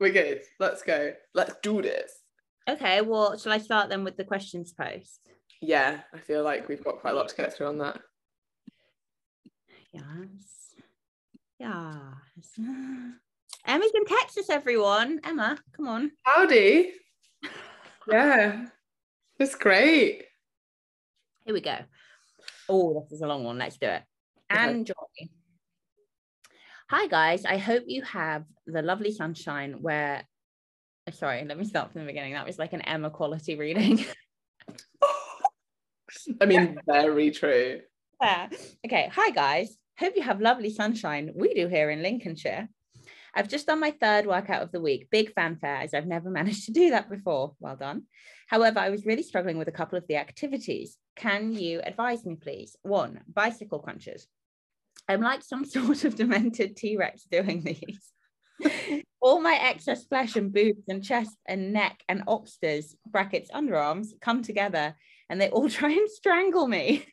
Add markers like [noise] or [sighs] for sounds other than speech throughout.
We're good. Let's go. Let's do this. Okay, well, shall I start then with the questions post? Yeah, I feel like we've got quite a lot to get through on that. Yes. Yes. [sighs] Emma's in Texas, everyone. Emma, come on. Howdy. yeah, it's great. Here we go. Oh, this is a long one. Let's do it. Okay. Enjoy. Hi, guys. I hope you have the lovely sunshine where. Sorry, let me start from the beginning. That was like an Emma quality reading. [laughs] I mean, very true. Yeah. Okay. Hi, guys. Hope you have lovely sunshine. We do here in Lincolnshire. I've just done my third workout of the week. Big fanfare, as I've never [laughs] managed to do that before. Well done. However, I was really struggling with a couple of the activities. Can you advise me, please? One, bicycle crunches. I'm like some [laughs] sort of demented T Rex doing these. [laughs] All my excess flesh and boobs and chest and neck and obsters, brackets, underarms, come together and they all [laughs] try and strangle me.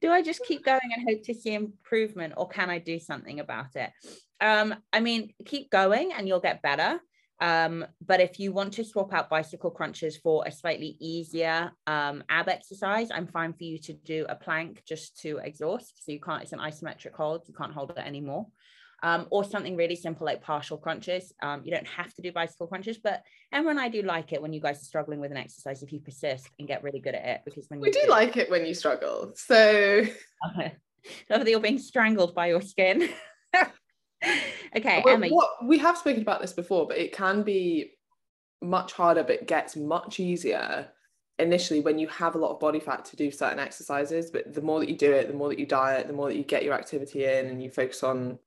do I just keep going and hope to see improvement or can I do something about it? Um, I mean, keep going and you'll get better. Um, but if you want to swap out bicycle crunches for a slightly easier um, ab exercise, I'm fine for you to do a plank just to exhaust. So you can't, it's an isometric hold, you can't hold it anymore. Um, or something really simple like partial crunches. Um, you don't have to do bicycle crunches, but Emma and I do like it when you guys are struggling with an exercise if you persist and get really good at it. Because when We you do like it when you struggle. So. [laughs] Love that you're being strangled by your skin. [laughs] [laughs] okay, Well, Emma. what, we have spoken about this before, but it can be much harder, but gets much easier initially when you have a lot of body fat to do certain exercises. But the more that you do it, the more that you diet, the more that you get your activity in and you focus on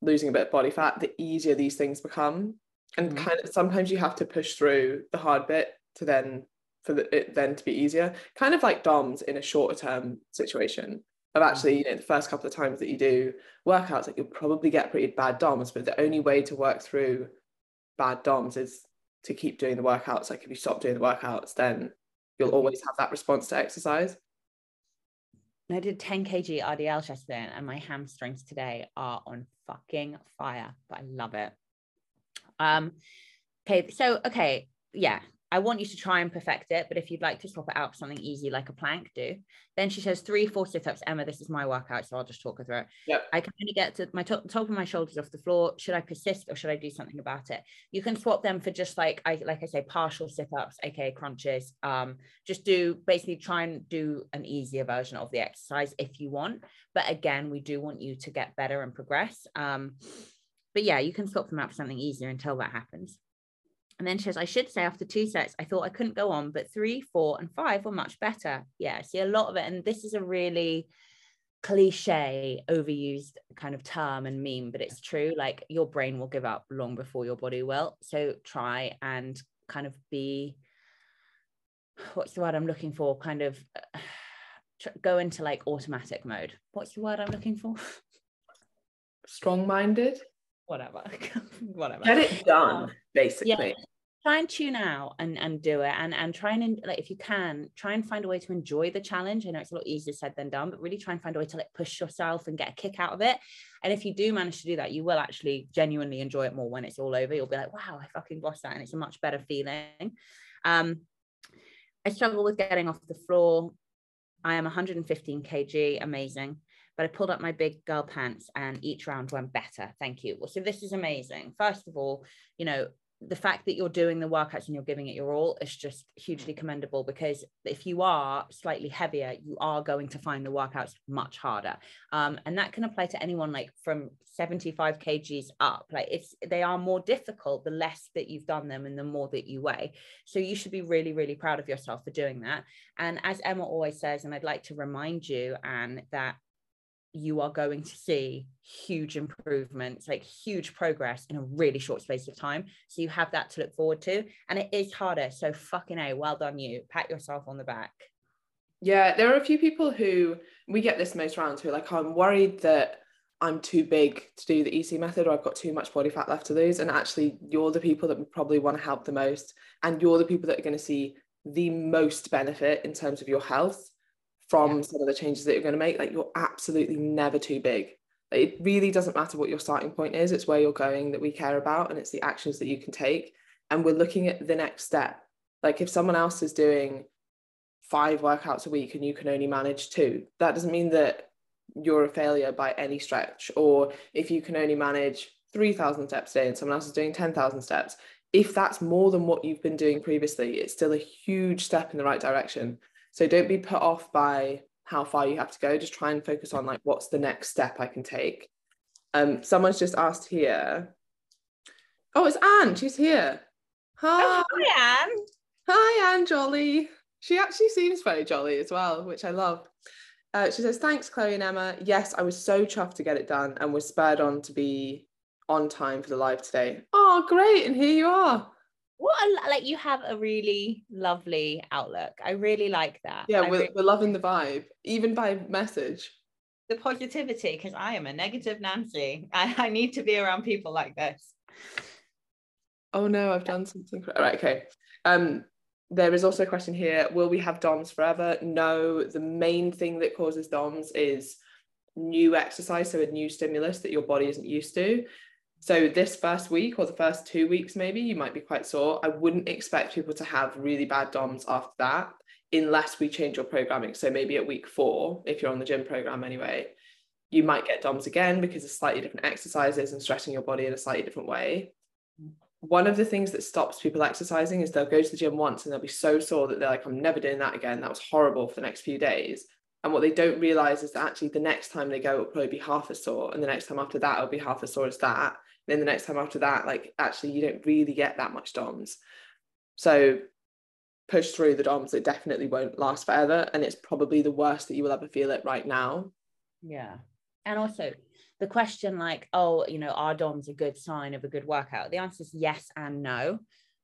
losing a bit of body fat, the easier these things become. And Mhm. kind of sometimes you have to push through the hard bit to then for the, it then to be easier. Kind of like DOMS in a shorter term situation of actually, you know, the first couple of times that you do workouts, like you'll probably get pretty bad DOMs, but the only way to work through bad DOMs is to keep doing the workouts. Like if you stop doing the workouts, then you'll always have that response to exercise. I did 10 kg RDL yesterday and my hamstrings today are on fucking fire, but I love it. Um, okay, so okay, yeah, I want you to try and perfect it, but if you'd like to swap it out for something easy like a plank, do. Then she says three, four sit-ups. Emma, this is my workout, so I'll just talk her through it. Yep. I can only get to my top, top of my shoulders off the floor. Should I persist or should I do something about it? You can swap them for just like I like I say, partial sit-ups, aka crunches. Um, just do basically try and do an easier version of the exercise if you want. But again, we do want you to get better and progress. Um, but yeah, you can swap them out for something easier until that happens. And then she says, I should say after two sets, I thought I couldn't go on, but three, four, and five were much better. Yeah, I see a lot of it. And this is a really cliche, overused kind of term and meme, but it's true. Like your brain will give up long before your body will. So try and kind of be what's the word I'm looking for? Kind of [sighs] go into like automatic mode. What's the word I'm looking for? [laughs] Strong minded. Whatever. [laughs] Whatever. Get it done, Um, basically. try and tune out and and do it and and try and like if you can try and find a way to enjoy the challenge i know it's a lot easier said than done but really try and find a way to like push yourself and get a kick out of it and if you do manage to do that you will actually genuinely enjoy it more when it's all over you'll be like wow i fucking bossed that and it's a much better feeling um i struggle with getting off the floor i am 115 kg amazing but I pulled up my big girl pants and each round went better. Thank you. Well, so this is amazing. First of all, you know, the fact that you're doing the workouts and you're giving it your all is just hugely commendable because if you are slightly heavier, you are going to find the workouts much harder. Um, and that can apply to anyone like from 75 kgs up. Like it's they are more difficult the less that you've done them and the more that you weigh. So you should be really, really proud of yourself for doing that. And as Emma always says, and I'd like to remind you, Anne, that you are going to see huge improvements, like huge progress in a really short space of time. So you have that to look forward to. And it is harder. So fucking A, well done you. Pat yourself on the back. Yeah, there are a few people who we get this most rounds who are like, I'm worried that I'm too big to do the EC method or I've got too much body fat left to lose. And actually, you're the people that probably want to help the most. And you're the people that are going to see the most benefit in terms of your health from yeah. some of the changes that you're going to make. Like, you're absolutely never too big. Like, it really doesn't matter what your starting point is, it's where you're going that we care about. And it's the actions that you can take. And we're looking at the next step. Like, if someone else is doing five workouts a week and you can only manage two, that doesn't mean that you're a failure by any stretch. Or if you can only manage 3,000 steps a day and someone else is doing 10,000 steps, if that's more than what you've been doing previously, it's still a huge step in the right direction. So don't be put off by how far you have to go. Just try and focus on like what's the next step I can take. Um, someone's just asked here. Oh, it's Anne. She's here. Hi, oh, hi Anne. Hi, Anne Jolly. She actually seems very jolly as well, which I love. Uh, she says, Thanks, Chloe and Emma. Yes, I was so chuffed to get it done and was spurred on to be on time for the live today. Oh, great. And here you are. What a, like you have a really lovely outlook. I really like that. Yeah, we're, really, we're loving the vibe, even by message. The positivity, because I am a negative Nancy. I, I need to be around people like this. Oh no, I've done something. All right, okay. Um, there is also a question here will we have DOMs forever? No, the main thing that causes DOMs is new exercise, so a new stimulus that your body isn't used to. So, this first week or the first two weeks, maybe you might be quite sore. I wouldn't expect people to have really bad DOMs after that, unless we change your programming. So, maybe at week four, if you're on the gym program anyway, you might get DOMs again because it's slightly different exercises and stressing your body in a slightly different way one of the things that stops people exercising is they'll go to the gym once and they'll be so sore that they're like, I'm never doing that again. That was horrible for the next few days. And what they don't realize is that actually the next time they go, it'll probably be half as sore. And the next time after that, it'll be half as sore as that. Then the next time after that, like actually, you don't really get that much DOMs. So push through the DOMs. It definitely won't last forever. And it's probably the worst that you will ever feel it right now. Yeah. And also, the question like oh you know are doms a good sign of a good workout the answer is yes and no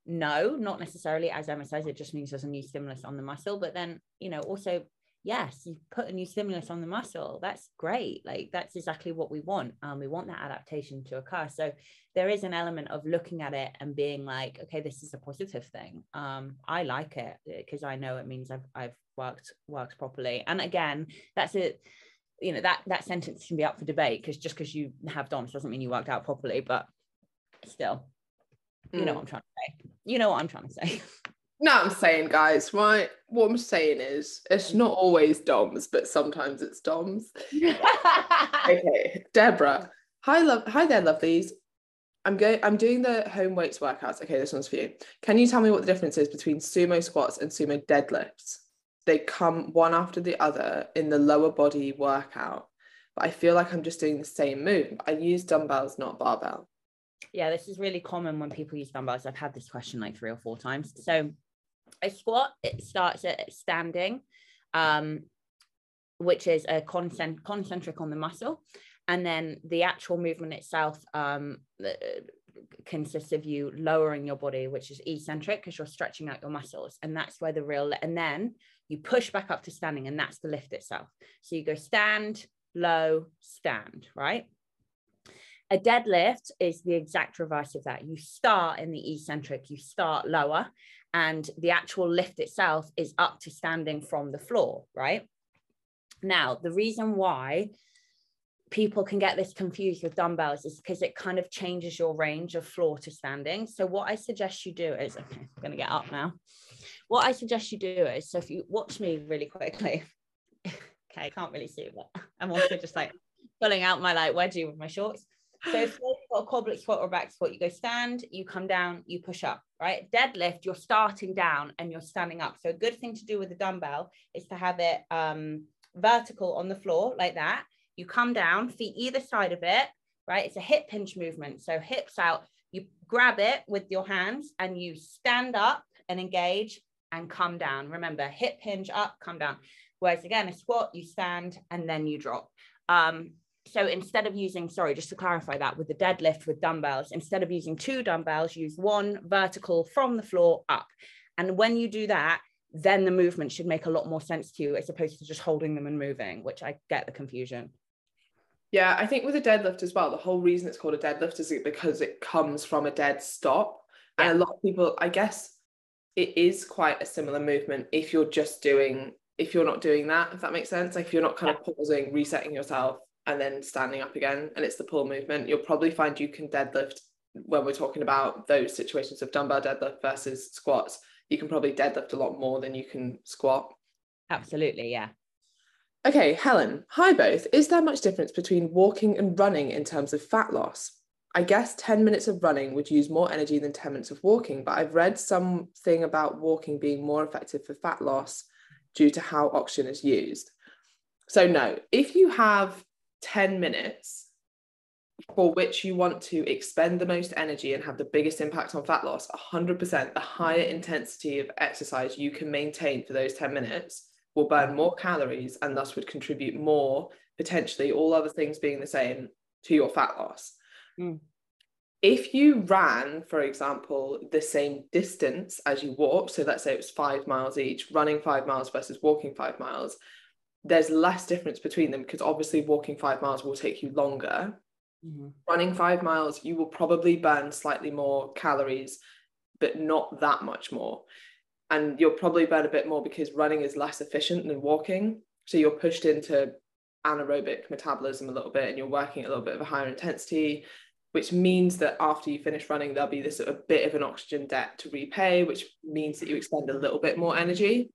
no not necessarily as emma says it just means there's a new stimulus on the muscle but then you know also yes you put a new stimulus on the muscle that's great like that's exactly what we want um, we want that adaptation to occur so there is an element of looking at it and being like okay this is a positive thing um, i like it because i know it means i've, I've worked worked properly and again that's it you know that that sentence can be up for debate because just because you have DOMs doesn't mean you worked out properly, but still, you mm. know what I'm trying to say. You know what I'm trying to say. [laughs] No, I'm saying, guys, right? What I'm saying is, it's not always DOMs, but sometimes it's DOMs. [laughs] okay, Deborah. Hi, love. Hi there, lovelies. I'm going. I'm doing the home weights workouts. Okay, this one's for you. Can you tell me what the difference is between sumo squats and sumo deadlifts? they come one after the other in the lower body workout. But I feel like I'm just doing the same move. I use dumbbells, not barbell. Yeah, this is really common when people use dumbbells. I've had this question like three or four times. So a squat, it starts at standing, um, which is a concent- concentric on the muscle. And then the actual movement itself um, consists of you lowering your body, which is eccentric because you're stretching out your muscles. And that's where the real, and then you push back up to standing, and that's the lift itself. So you go stand, low, stand, right? A deadlift is the exact reverse of that. You start in the eccentric, you start lower, and the actual lift itself is up to standing from the floor, right? Now, the reason why people can get this confused with dumbbells is because it kind of changes your range of floor to standing. So, what I suggest you do is okay, [laughs] I'm going to get up now what I suggest you do is so if you watch me really quickly, [laughs] okay, I can't really see, but I'm also just like pulling out my like wedgie with my shorts. So if you've got a goblet squat or back squat, you go stand, you come down, you push up, right? Deadlift, you're starting down and you're standing up. So a good thing to do with the dumbbell is to have it um, vertical on the floor like that. You come down, feet either side of it, right? It's a hip hinge movement. So hips out, you grab it with your hands and you stand up and engage and come down. Remember, hip hinge up, come down. Whereas again, a squat, you stand and then you drop. um, so instead of using, sorry, just to clarify that with the deadlift with dumbbells, instead of using two dumbbells, use one vertical from the floor up. And when you do that, then the movement should make a lot more sense to you as opposed to just holding them and moving, which I get the confusion. Yeah, I think with a deadlift as well, the whole reason it's called a deadlift is because it comes from a dead stop. Yeah. And a lot of people, I guess it is quite a similar movement if you're just doing, if you're not doing that, if that makes sense. Like if you're not kind yeah. of pausing, resetting yourself, and then standing up again, and it's the pull movement, you'll probably find you can deadlift when we're talking about those situations of dumbbell deadlift versus squats. You can probably deadlift a lot more than you can squat. Absolutely, yeah. Okay, Helen, hi both. Is there much difference between walking and running in terms of fat loss? I guess 10 minutes of running would use more energy than 10 minutes of walking, but I've read something about walking being more effective for fat loss due to how oxygen is used. So, no, if you have 10 minutes for which you want to expend the most energy and have the biggest impact on fat loss, 100%, the higher intensity of exercise you can maintain for those 10 minutes will burn more calories and thus would contribute more, potentially, all other things being the same, to your fat loss. Mm. If you ran, for example, the same distance as you walked, so let's say it was five miles each, running five miles versus walking five miles, there's less difference between them because obviously walking five miles will take you longer. Mm-hmm. Running five miles, you will probably burn slightly more calories, but not that much more and you'll probably burn a bit more because running is less efficient than walking so you're pushed into anaerobic metabolism a little bit and you're working at a little bit of a higher intensity which means that after you finish running there'll be this a bit of an oxygen debt to repay which means that you expend a little bit more energy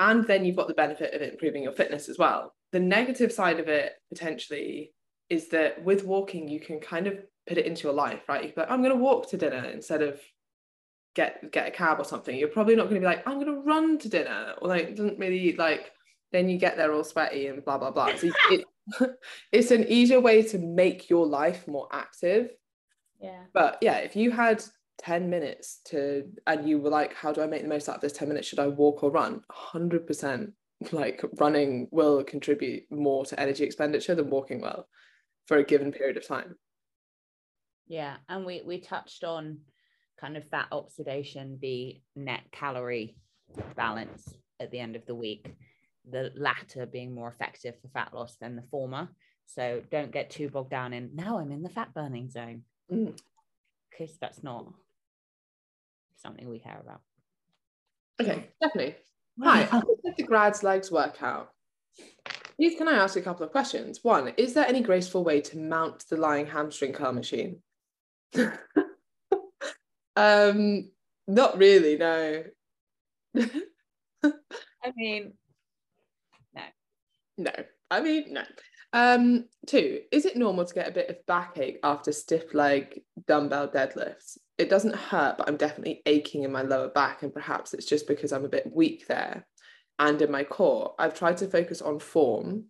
and then you've got the benefit of improving your fitness as well. The negative side of it potentially is that with walking you can kind of put it into your life right? You like i'm going to walk to dinner instead of get get a cab or something. You're probably not going to be like i'm going to run to dinner or like doesn't really like then you get there all sweaty and blah blah blah. So [laughs] it, it's an easier way to make your life more active. Yeah. But yeah if you had 10 minutes to and you were like how do i make the most out of this 10 minutes should i walk or run 100% like running will contribute more to energy expenditure than walking well for a given period of time yeah and we we touched on kind of fat oxidation the net calorie balance at the end of the week, the latter being more effective for fat loss than the former. So don't get too bogged down in now I'm in the fat burning zone because mm. that's not something we care about. Okay, definitely. Hi, how did the grad's legs workout? Please, can I ask a couple of questions? One, is there any graceful way to mount the lying hamstring curl machine? [laughs] Um, not really, no. I mean, no. No. I mean, no. Um, two, is it normal to get a bit of backache after stiff leg dumbbell deadlifts? It doesn't hurt, but I'm definitely aching in my lower back, and perhaps it's just because I'm a bit weak there and in my core. I've tried to focus on form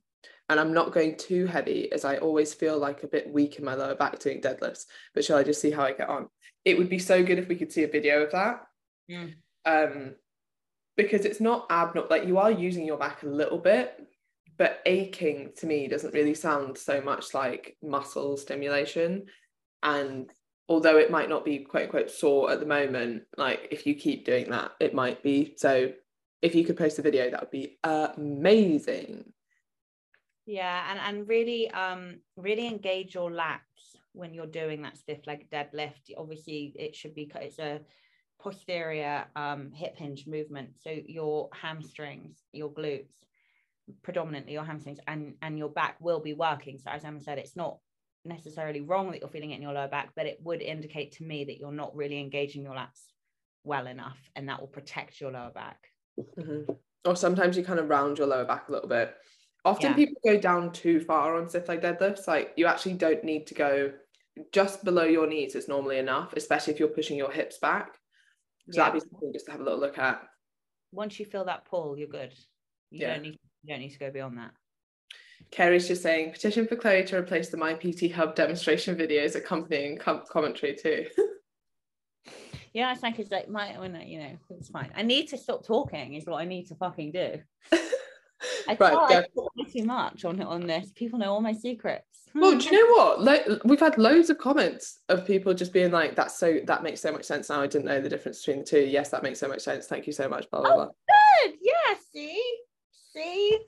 and I'm not going too heavy as I always feel like a bit weak in my lower back doing deadlifts. But shall I just see how I get on? it would be so good if we could see a video of that. Mm. Um, because it's not abnormal, like you are using your back a little bit, but aching to me doesn't really sound so much like muscle stimulation. And although it might not be quote unquote sore at the moment, like if you keep doing that, it might be. So if you could post a video, that would be amazing. Yeah, and and really um really engage your lats when you're doing that stiff leg deadlift obviously it should be it's a posterior um, hip hinge movement so your hamstrings your glutes predominantly your hamstrings and and your back will be working so as emma said it's not necessarily wrong that you're feeling it in your lower back but it would indicate to me that you're not really engaging your lats well enough and that will protect your lower back mm-hmm. or sometimes you kind of round your lower back a little bit often yeah. people go down too far on stiff leg deadlifts like you actually don't need to go just below your knees is normally enough especially if you're pushing your hips back so yeah. that'd be something just to have a little look at once you feel that pull you're good you yeah. don't need you don't need to go beyond that Kerry's just saying petition for Chloe to replace the My PT Hub demonstration videos accompanying com- commentary too. [laughs] yeah, it's like it's like my when you know it's fine. I need to stop talking is what I need to fucking do. [laughs] I Right, yeah. too much on on this. People know all my secrets. Well, do you know what? Lo- we've had loads of comments of people just being like, "That's so that makes so much sense now. I didn't know the difference between the two. Yes, that makes so much sense. Thank you so much." Blah blah Oh, blah. Good. Yeah. See, see,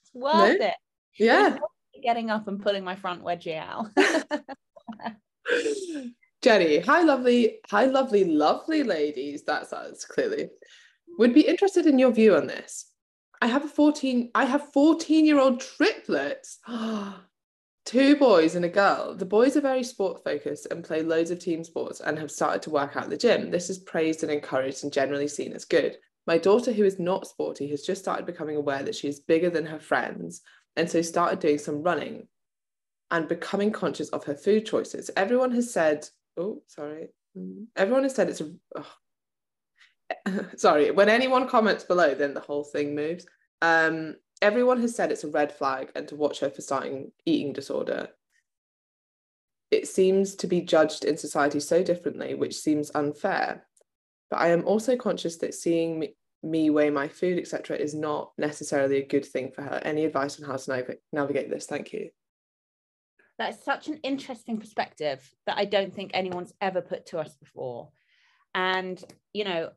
it's worth it. Yeah. Getting up and pulling my front wedgie out. [laughs] Jenny, hi, lovely, hi, lovely, lovely ladies. That's us clearly. Would be interested in your view on this. I have a 14, I have 14 year old triplets. [gasps] Two boys and a girl. The boys are very sport focused and play loads of team sports and have started to work out at the gym. This is praised and encouraged and generally seen as good. My daughter, who is not sporty, has just started becoming aware that she is bigger than her friends and so started doing some running and becoming conscious of her food choices. Everyone has said, oh, sorry. Mm. Everyone has said it's a, oh. [laughs] sorry, when anyone comments below, then the whole thing moves. Um, everyone has said it's a red flag and to watch her for starting eating disorder. It seems to be judged in society so differently, which seems unfair. But I am also conscious that seeing me, me weigh my food, etc., is not necessarily a good thing for her. Any advice on how to nav- navigate this? Thank you. That's such an interesting perspective that I don't think anyone's ever put to us before. And, you know,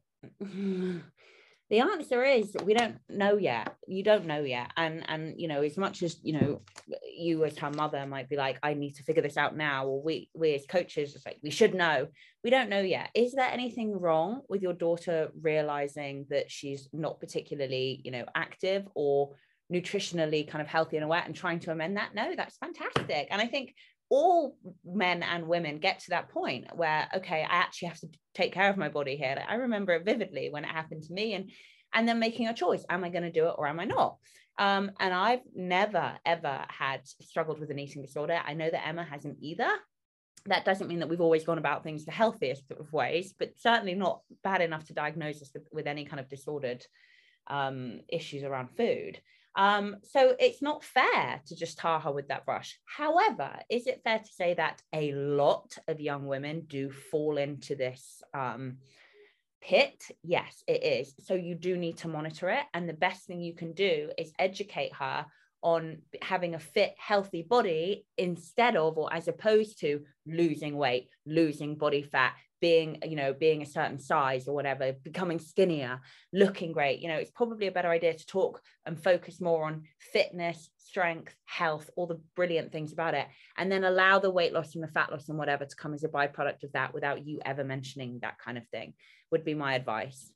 the answer is we don't know yet. You don't know yet. And and you know, as much as you know, you as her mother might be like, I need to figure this out now, or we we as coaches, it's like we should know. We don't know yet. Is there anything wrong with your daughter realizing that she's not particularly, you know, active or nutritionally kind of healthy and aware and trying to amend that? No, that's fantastic. And I think all men and women get to that point where okay i actually have to take care of my body here. Like, i remember it vividly when it happened to me and and then making a choice am i going to do it or am i not? Um, and i've never ever had struggled with an eating disorder. I know that emma hasn't either. That doesn't mean that we've always gone about things the healthiest of ways but certainly not bad enough to diagnose us with, with any kind of disordered um, issues around food um, so it's not fair to just tar her with that brush. However, is it fair to say that a lot of young women do fall into this um, pit? Yes, it is. So you do need to monitor it. And the best thing you can do is educate her on having a fit, healthy body instead of, or as opposed to losing weight, losing body fat, being you know being a certain size or whatever becoming skinnier looking great you know it's probably a better idea to talk and focus more on fitness strength health all the brilliant things about it and then allow the weight loss and the fat loss and whatever to come as a byproduct of that without you ever mentioning that kind of thing would be my advice.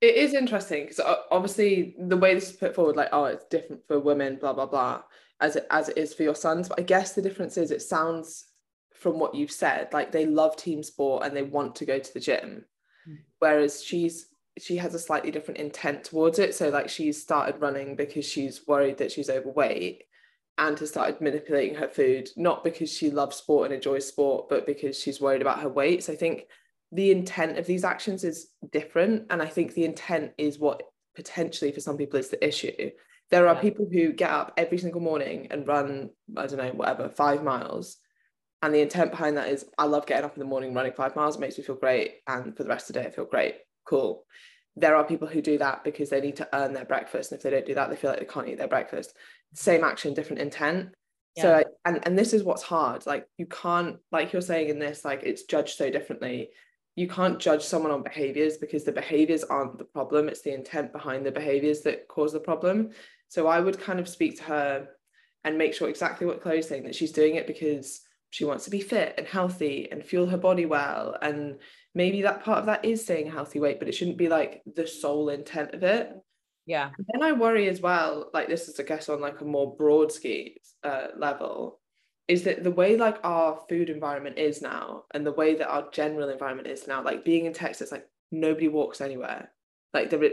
It is interesting because uh, obviously the way this is put forward like oh it's different for women blah blah blah as it as it is for your sons but i guess the difference is it sounds from what you've said like they love team sport and they want to go to the gym. Mm. whereas she's she has a slightly different intent towards it. So like she's started running because she's worried that she's overweight and has started manipulating her food not because she loves sport and enjoys sport but because she's worried about her weight. So i think the intent of these actions is different. And i think the intent is what potentially for some people is the issue. There are people who get up every single morning and run i don't know whatever five miles and the intent behind that is I love getting up in the morning running five miles, it makes me feel great. And for the rest of the day, I feel great. Cool. There are people who do that because they need to earn their breakfast. And if they don't do that, they feel like they can't eat their breakfast. Same action, different intent. Yeah. So and and this is what's hard. Like you can't, like you're saying in this, like it's judged so differently. You can't judge someone on behaviors because the behaviors aren't the problem. It's the intent behind the behaviors that cause the problem. So I would kind of speak to her and make sure exactly what Chloe's saying that she's doing it because she wants to be fit and healthy and fuel her body well. And maybe that part of that is staying a healthy weight but it shouldn't be like the sole intent of it. Yeah. And then i worry as well like this is i guess on like a more broad ski uh, level is that the way like our food environment is now and the way that our general environment is now like being in texas like nobody walks anywhere. Like there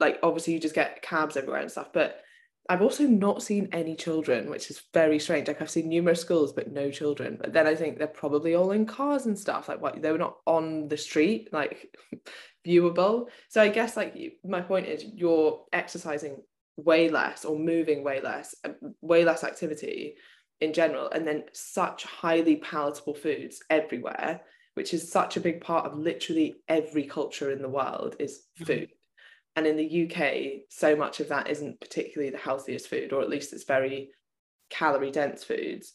like obviously you just get cabs everywhere and stuff but I've also not seen any children, which is very strange. Like I've seen numerous schools, but no children. But then I think they're probably all in cars and stuff. Like what they were not on the street, like [laughs] viewable. So I guess like my point is you're exercising way less or moving way less, uh, way less activity in general, and then such highly palatable foods everywhere, which is such a big part of literally every culture in the world is mm-hmm. food. And in the UK, so much of that isn't particularly the healthiest food, or at least it's very calorie dense foods.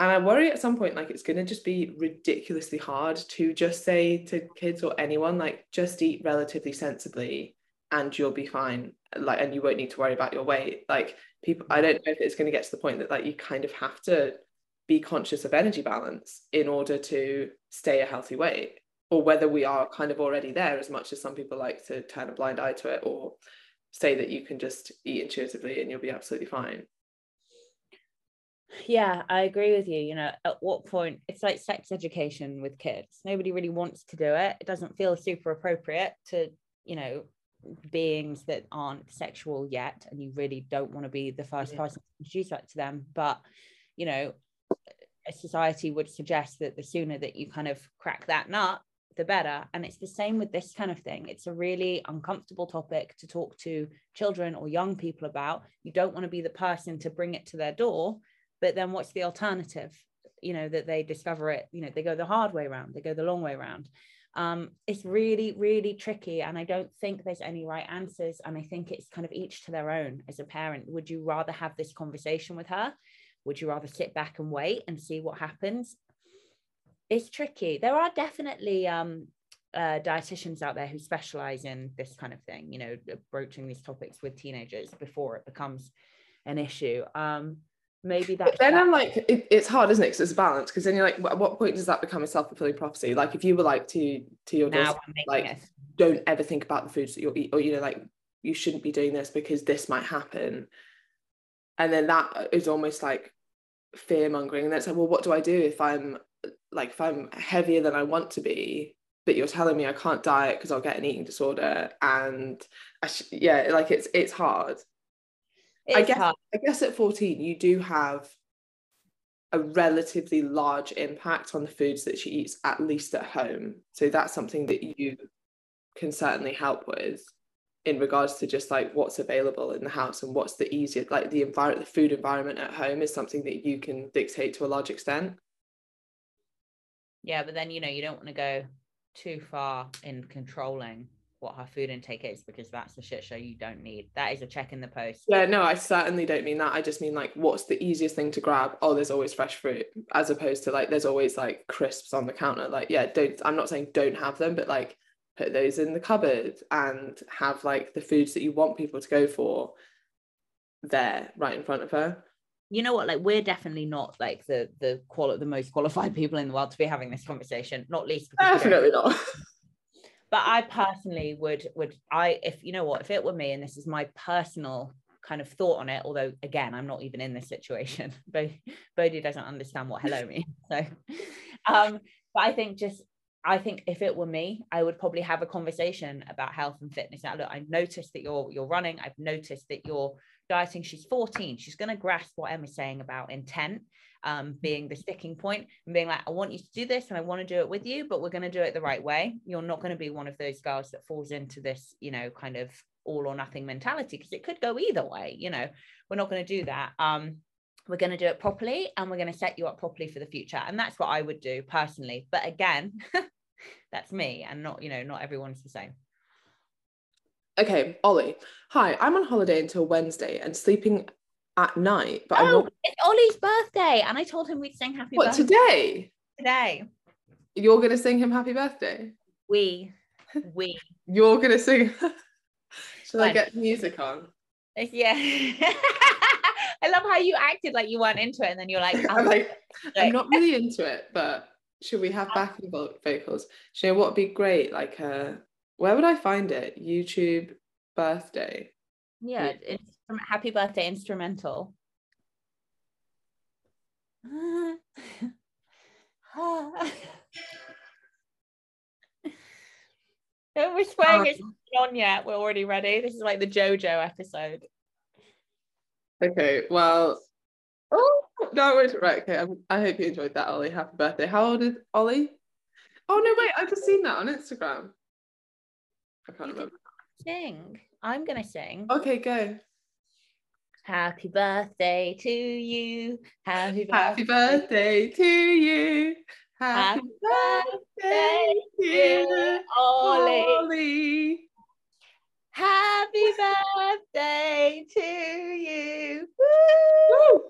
And I worry at some point, like it's going to just be ridiculously hard to just say to kids or anyone, like, just eat relatively sensibly and you'll be fine. Like, and you won't need to worry about your weight. Like, people, I don't know if it's going to get to the point that, like, you kind of have to be conscious of energy balance in order to stay a healthy weight, or whether we are kind of already there as much as some people like to turn a blind eye to it or say that you can just eat intuitively and you'll be absolutely fine. Yeah i agree with you you know at what point it's like sex education with kids. Nobody really wants to do it. It doesn't feel super appropriate to you know beings that aren't sexual yet and you really don't want to be the first yeah. person to introduce that to them. But you know a society would suggest that the sooner that you kind of crack that nut the better. And it's the same with this kind of thing. It's a really uncomfortable topic to talk to children or young people about. You don't want to be the person to bring it to their door but then what's the alternative you know that they discover it? You know they go the hard way around they go the long way around um, it's really really tricky and i don't think there's any right answers and i think it's kind of each to their own as a parent. Would you rather have this conversation with her? Would you rather sit back and wait and see what happens it's tricky. There are definitely um, uh, dietitians out there who specialize in this kind of thing you know broaching these topics with teenagers before it becomes an issue. Um, maybe that then i'm like it, it's hard isn't it? Because it's a balance. Because then you're like at what point does that become a self-fulfilling prophecy? Like if you were like to to your daughter like it. don't ever think about the foods that you'll eat or you know like you shouldn't be doing this because this might happen. And then that is almost like fear mongering and then it's like well what do i do if i'm like if i'm heavier than i want to be but you're telling me i can't diet because i'll get an eating disorder and I sh- yeah like it's it's hard. I guess hard. I guess at 14 you do have a relatively large impact on the foods that she eats at least at home. So that's something that you can certainly help with in regards to just like what's available in the house and what's the easiest like the environment the food environment at home is something that you can dictate to a large extent yeah but then you know you don't want to go too far in controlling what her food intake is because that's the shit show you don't need. That is a check in the post. Yeah, no, I certainly don't mean that. I just mean like what's the easiest thing to grab? Oh, there's always fresh fruit, as opposed to like there's always like crisps on the counter. Like, yeah, don't I'm not saying don't have them, but like put those in the cupboard and have like the foods that you want people to go for there right in front of her you know what like we're definitely not like the the quali- the most qualified [laughs] people in the world to be having this conversation not least definitely not. [laughs] But I personally would would I if you know what if it were me and this is my personal kind of thought on it although again I'm not even in this situation [laughs] but Bodhi doesn't understand what hello means so um but I think just I think if it were me I would probably have a conversation about health and fitness. Now look I've noticed that you're you're running I've noticed that you're dieting she's 14 she's going to grasp what Emma's saying about intent um, being the sticking point and being like, I want you to do this and I want to do it with you, but we're going to do it the right way. You're not going to be one of those girls that falls into this, you know, kind of all or nothing mentality because it could go either way. You know, we're not going to do that. Um, we're going to do it properly and we're going to set you up properly for the future. And that's what I would do personally. But again, [laughs] that's me and not, you know, not everyone's the same. Okay, Ollie. Hi, I'm on holiday until Wednesday and sleeping at night. But oh, I'm not... it's Ollie's birthday, and I told him we'd sing happy what, birthday. today? Today. You're gonna sing him happy birthday? We. [laughs] We. You're gonna sing. [laughs] Should I get music on? Yeah. [laughs] I love how you acted like you weren't into it, and then you're like, I'm like, I'm not really into it, but should we have backing vocals? Do you know what would be great? Like, uh, where would I find it? YouTube birthday. Yeah, it's from happy birthday instrumental. we're swearing it's not on yet. We're already ready. This is like the JoJo episode. Okay, well, oh no, wait, right. Okay, I'm, i hope you enjoyed that, Ollie. Happy birthday. How old is Ollie? Oh no, wait, I've just seen that on Instagram. I can't remember. Sing. I'm gonna sing. Okay, go. Happy birthday to you. Happy birthday, Happy birthday to you. Happy, Happy birthday, birthday, dear Ollie. Ollie. Happy birthday to you. Woo! Woo!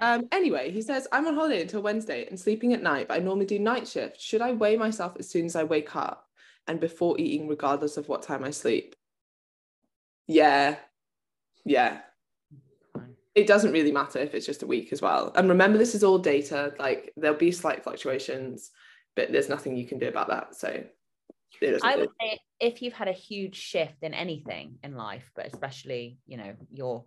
Um, anyway, he says, I'm on holiday until Wednesday and sleeping at night, but I normally do night shift. Should I weigh myself as soon as I wake up and before eating, regardless of what time I sleep? Yeah. Yeah. It doesn't really matter if it's just a week as well. And remember, this is all data. Like there'll be slight fluctuations, but there's nothing you can do about that. So it doesn't I would say if you've had a huge shift in anything in life, but especially, you know, your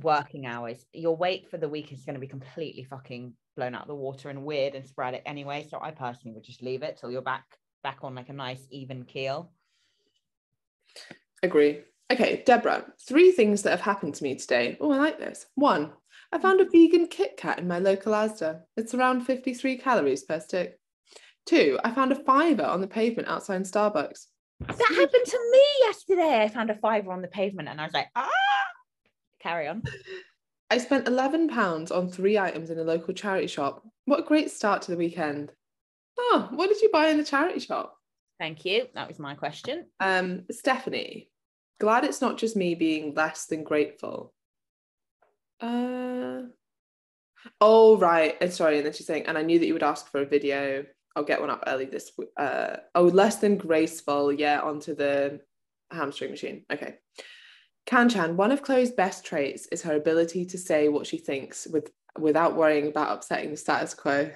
working hours, your weight for the week is going to be completely fucking blown out of the water and weird and sporadic anyway. So I personally would just leave it till you're back back on like a nice even keel. Agree. Okay, Deborah, three things that have happened to me today. Oh, I like this. One, I found a vegan Kit Kat in my local Asda. It's around 53 calories per stick. Two, I found a fiver on the pavement outside Starbucks. That happened to me yesterday. I found a fiver on the pavement and I was like, ah carry on. I spent £11 on three items in a local charity shop. What a great start to the weekend. Oh, what did you buy in the charity shop? Thank you. That was my question. Um, Stephanie, glad it's not just me being less than grateful. Uh, oh, right. And sorry. And then she's saying, and I knew that you would ask for a video. I'll get one up early this uh oh less than graceful, yeah, onto the hamstring machine. Okay. Kanchan, one of Chloe's best traits is her ability to say what she thinks with without worrying about upsetting the status quo.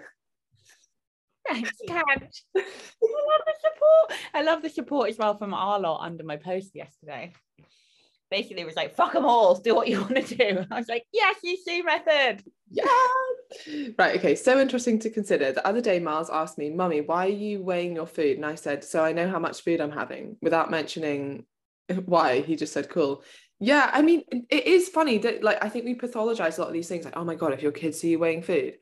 Thanks, [laughs] Kat. I love the support. I love the support as well from our lot under my post yesterday. Basically, it was like, fuck them all, do what you [laughs] want to do. I was like, yes, EC method. Yeah. Right, okay. So interesting to consider. The other day, Miles asked me, Mummy, why are you weighing your food? And I said, So I know how much food I'm having without mentioning [laughs] why. He just said, Cool. Yeah, I mean, it is funny that, like, I think we pathologize a lot of these things. Like, oh my God, if your kids see you weighing food,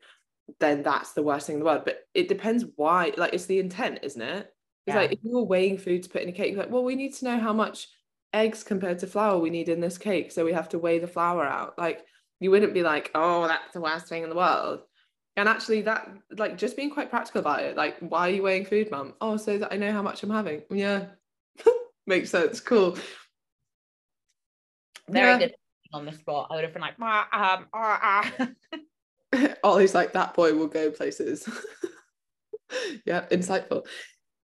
then that's the worst thing in the world. But it depends why. Like, it's the intent, isn't it? It's Yeah. like if you were weighing food to put in a cake, you're like, well, we need to know how much eggs compared to flour we need in this cake. So we have to weigh the flour out. Like, you wouldn't be like, oh, that's the worst thing in the world. And actually, that like just being quite practical about it. Like, why are you weighing food, mum? Oh, so that I know how much I'm having. Yeah, [laughs] makes sense. Cool. Very Yeah. good on the spot. I would have been like, ah, um, ah, ah. [laughs] [laughs] Ollie's like that boy will go places. [laughs] yeah, insightful.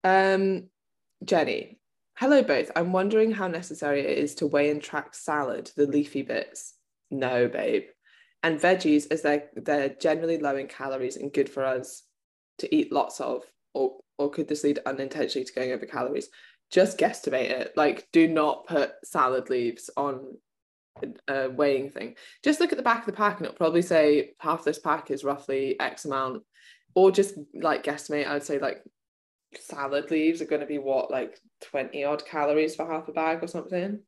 Um, Jenny, hello both. I'm wondering how necessary it is to weigh and track salad, the leafy bits. No, babe. And veggies, as they're they're generally low in calories and good for us to eat lots of, or or could this lead unintentionally to going over calories? Just guesstimate it. Like, do not put salad leaves on a weighing thing. Just look at the back of the pack and it'll probably say half this pack is roughly X amount. Or just like guesstimate, I'd say like salad leaves are going to be what, like 20 odd calories for half a bag or something.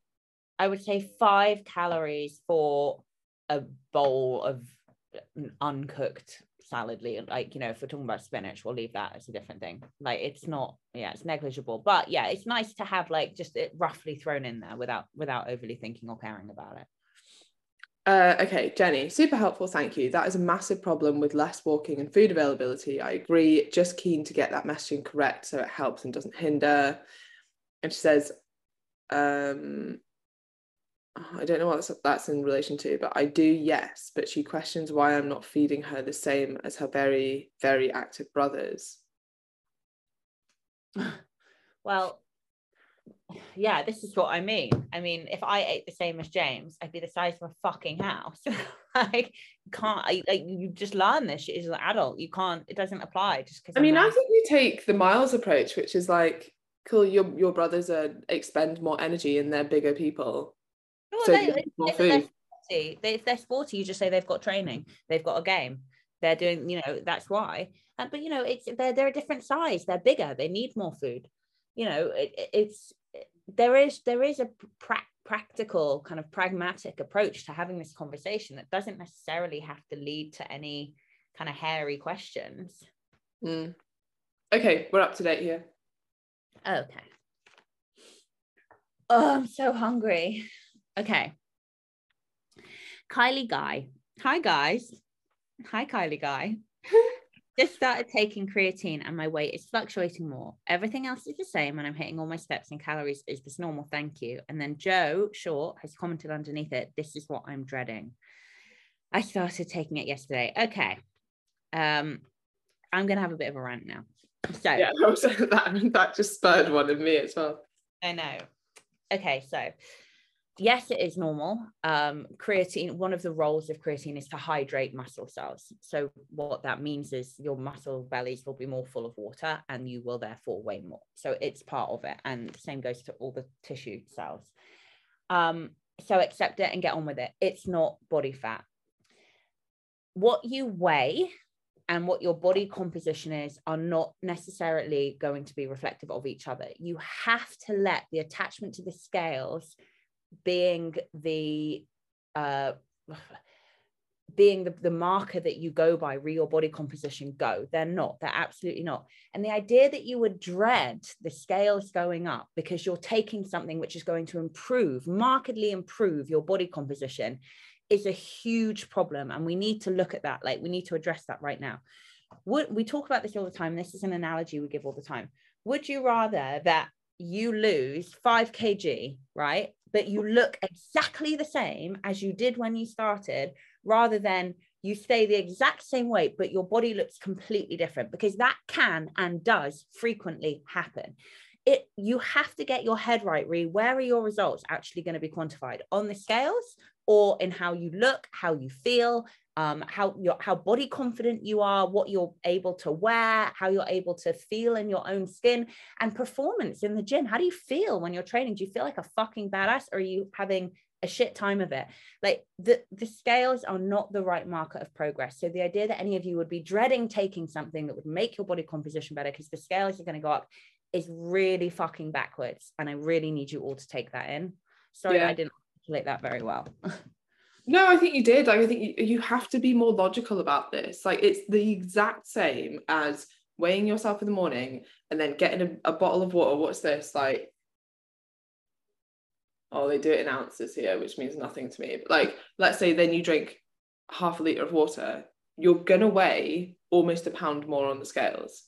I would say five calories for a bowl of uncooked leaf. Like, you know, if we're talking about spinach, we'll leave that as a different thing. Like it's not, yeah, it's negligible. But yeah, it's nice to have like just it roughly thrown in there without without overly thinking or caring about it. Uh, okay, Jenny, super helpful. Thank you. That is a massive problem with less walking and food availability. I agree. Just keen to get that messaging correct so it helps and doesn't hinder. And she says, um, Uh, I don't know what that's, that's in relation to, but I do, yes. But she questions why I'm not feeding her the same as her very, very active brothers. [laughs] Well, yeah, this is what I mean. I mean, if I ate the same as James, I'd be the size of a fucking house. [laughs] like, you can't I, like you just learn this shit as an adult. You can't. It doesn't apply just because. I mean, I think we take the Miles approach, which is like, cool, your your brothers are expend more energy and they're bigger people. Well, so they, you they, more if they're sporty, they, if they're sporty, you just say they've got training, they've got a game, they're doing, you know, that's why. Uh, but you know, it's they're they're a different size, they're bigger, they need more food. You know, it- it's there is there is a pra- practical kind of pragmatic approach to having this conversation that doesn't necessarily have to lead to any kind of hairy questions. Mm. Okay, we're up to date here. Okay. Oh, I'm so hungry. Okay. Kylie Guy. Hi, guys. Hi, Kylie Guy. [laughs] just started taking creatine and my weight is fluctuating more. Everything else is the same and I'm hitting all my steps and calories is this normal. Thank you. And then Joe Short has commented underneath it, this is what I'm dreading. I started taking it yesterday. Okay. Um, I'm gonna have a bit of a rant now. So yeah, [laughs] that, that just spurred one in me as well. I know. Okay, so yes, it is normal. Um, creatine, one of the roles of creatine is to hydrate muscle cells. So, what that means is your muscle bellies will be more full of water and you will therefore weigh more. So, it's part of it. And the same goes to all the tissue cells. Um, so, accept it and get on with it. It's not body fat. What you weigh and what your body composition is are not necessarily going to be reflective of each other. You have to let the attachment to the scales being the uh, being the, the marker that you go by real body composition go. They're not they're absolutely not. And the idea that you would dread the scales going up because you're taking something which is going to improve markedly improve your body composition is a huge problem. And we need to look at that like we need to address that right now. Would we talk about this all the time. This is an analogy we give all the time. Would you rather that you lose 5 kg right but you look exactly the same as you did when you started rather than you stay the exact same weight but your body looks completely different because that can and does frequently happen. It you have to get your head right Re, where are your results actually going to be quantified? On the scales or in how you look how you feel um, how your how body confident you are, what you're able to wear, how you're able to feel in your own skin, and performance in the gym. How do you feel when you're training? Do you feel like a fucking badass, or are you having a shit time of it? Like the the scales are not the right marker of progress. So the idea that any of you would be dreading taking something that would make your body composition better because the scales are going to go up is really fucking backwards. And I really need you all to take that in. Sorry, yeah. I didn't articulate that very well. [laughs] No, I think you did. Like, I think you, you have to be more logical about this. Like, it's the exact same as weighing yourself in the morning and then getting a, a bottle of water. What's this? Like, oh, they do it in ounces here, which means nothing to me. But like, let's say then you drink half a litre of water, you're gonna weigh almost a pound more on the scales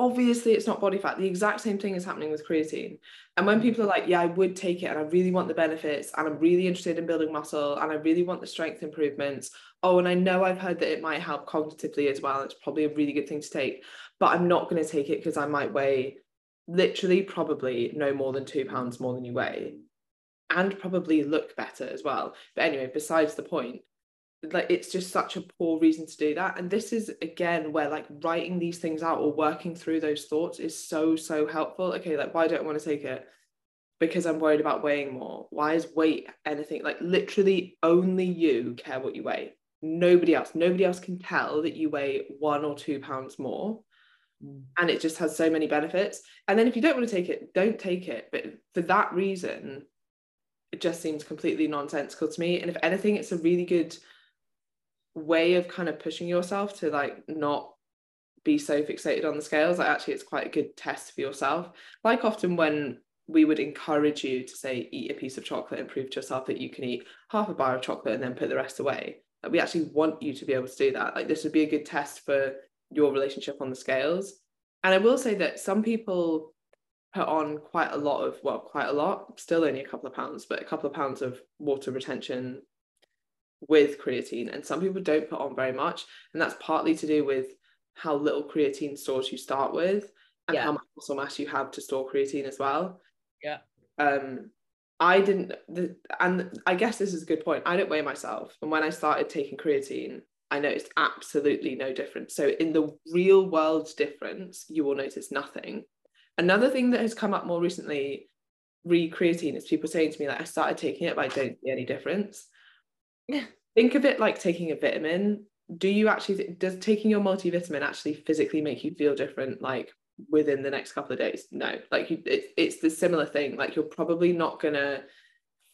obviously it's not body fat. The exact same thing is happening with creatine. And when people are like yeah i would take it and i really want the benefits and i'm really interested in building muscle and i really want the strength improvements oh and i know i've heard that it might help cognitively as well. It's probably a really good thing to take but i'm not going to take it because i might weigh literally probably no more than two pounds more than you weigh and probably look better as well. But anyway besides the point like it's just such a poor reason to do that. And this is again where like writing these things out or working through those thoughts is so so helpful. Okay like why don't i want to take it? Because i'm worried about weighing more. Why is weight anything? Like literally only you care what you weigh. Nobody else. Nobody else can tell that you weigh one or two pounds more. Mm. and it just has so many benefits. And then if you don't want to take it don't take it. But for that reason it just seems completely nonsensical to me. And if anything it's a really good way of kind of pushing yourself to like not be so fixated on the scales like actually it's quite a good test for yourself. Like often when we would encourage you to say eat a piece of chocolate and prove to yourself that you can eat half a bar of chocolate and then put the rest away like we actually want you to be able to do that. Like this would be a good test for your relationship on the scales. And i will say that some people put on quite a lot of well quite a lot still only a couple of pounds but a couple of pounds of water retention with creatine and some people don't put on very much and that's partly to do with how little creatine stores you start with and yeah. how much muscle mass you have to store creatine as well. Yeah. Um I didn't the, and I guess this is a good point I don't weigh myself and when I started taking creatine I noticed absolutely no difference. So in the real world difference you will notice nothing. Another thing that has come up more recently re creatine is people saying to me like I started taking it but I don't see any difference [laughs] think of it like taking a vitamin. Do you actually does taking your multivitamin actually physically make you feel different like within the next couple of days? No. Like you, it, it's the similar thing. Like you're probably not gonna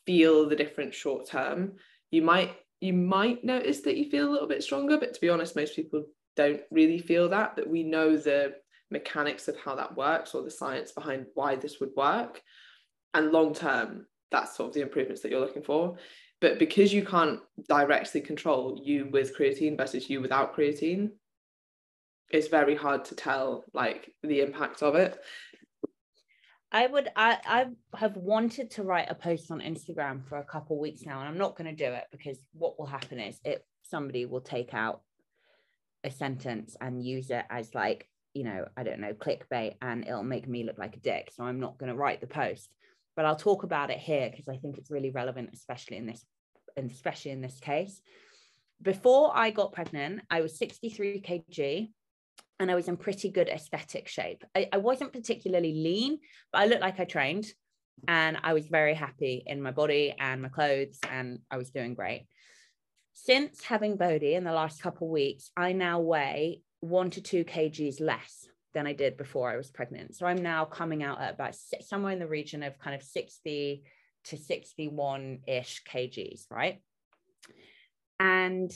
feel the difference short term. You might you might notice that you feel a little bit stronger but to be honest most people don't really feel that that we know the mechanics of how that works or the science behind why this would work. And long term that's sort of the improvements that you're looking for but because you can't directly control you with creatine versus you without creatine it's very hard to tell like the impact of it. I would I I have wanted to write a post on Instagram for a couple weeks now and I'm not going to do it because what will happen is it somebody will take out a sentence and use it as like you know I don't know clickbait and it'll make me look like a dick. So I'm not going to write the post but I'll talk about it here because I think it's really relevant especially in this and especially in this case before I got pregnant I was 63 kg and I was in pretty good aesthetic shape. I, I wasn't particularly lean, but I looked like I trained and I was very happy in my body and my clothes, and I was doing great. Since having Bodhi in the last couple of weeks, I now weigh one to two kgs less than I did before I was pregnant. So I'm now coming out at about six, somewhere in the region of kind of 60 to 61 ish kgs, right? And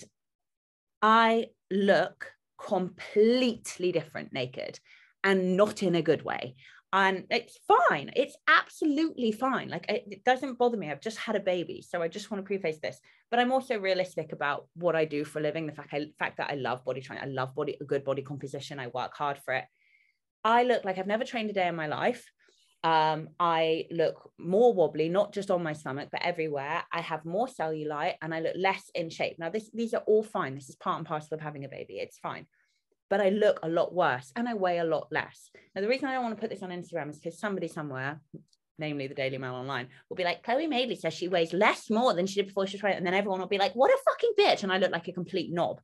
I look completely different naked and not in a good way. And it's fine. It's absolutely fine. Like it, doesn't bother me. I've just had a baby so i just want to preface this. But i'm also realistic about what i do for a living the fact I, fact that i love body training i love body a good body composition i work hard for it i look like i've never trained a day in my life um, I look more wobbly, not just on my stomach, but everywhere. I have more cellulite and I look less in shape. Now, this, these are all fine. This is part and parcel of having a baby. It's fine. But I look a lot worse and I weigh a lot less. Now, the reason I don't want to put this on Instagram is because somebody somewhere, namely the Daily Mail Online, will be like, Chloe Madeley says she weighs less more than she did before she was pregnant. And then everyone will be like, what a fucking bitch. And I look like a complete knob.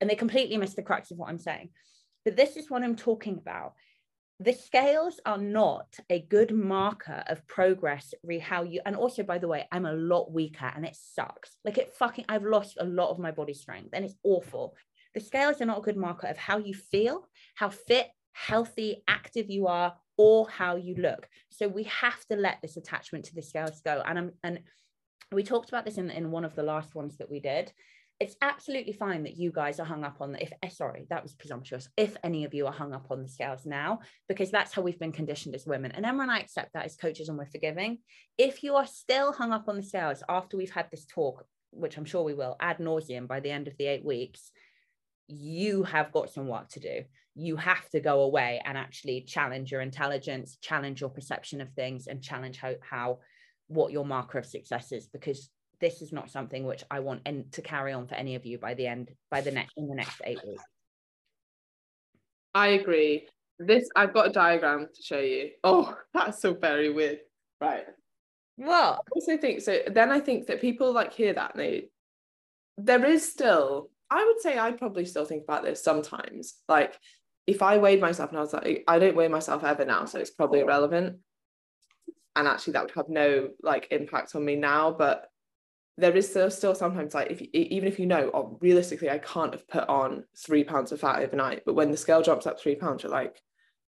And they completely miss the crux of what I'm saying. But this is what I'm talking about the scales are not a good marker of progress re how you and also by the way i'm a lot weaker and it sucks. Like it fucking i've lost a lot of my body strength and it's awful. The scales are not a good marker of how you feel how fit healthy active you are or how you look. So we have to let this attachment to the scales go. And I'm, and we talked about this in, in one of the last ones that we did it's absolutely fine that you guys are hung up on the if eh, sorry that was presumptuous if any of you are hung up on the scales now because that's how we've been conditioned as women. And Emma and I accept that as coaches and we're forgiving. If you are still hung up on the scales after we've had this talk which I'm sure we will ad nauseum by the end of the eight weeks you have got some work to do. You have to go away and actually challenge your intelligence challenge your perception of things and challenge how, how what your marker of success is because this is not something which I want and to carry on for any of you by the end by the next in the next eight weeks. I agree. This I've got a diagram to show you. Oh, [laughs] that's so very weird. Right. What? I also think so. Then I think that people like hear that and they there is still, I would say I probably still think about this sometimes. Like if I weighed myself and I was like, I don't weigh myself ever now, so it's probably irrelevant. And actually that would have no like impact on me now. But there is still, still sometimes like if even if you know oh realistically I can't have put on three pounds of fat overnight but when the scale jumps up three pounds you're like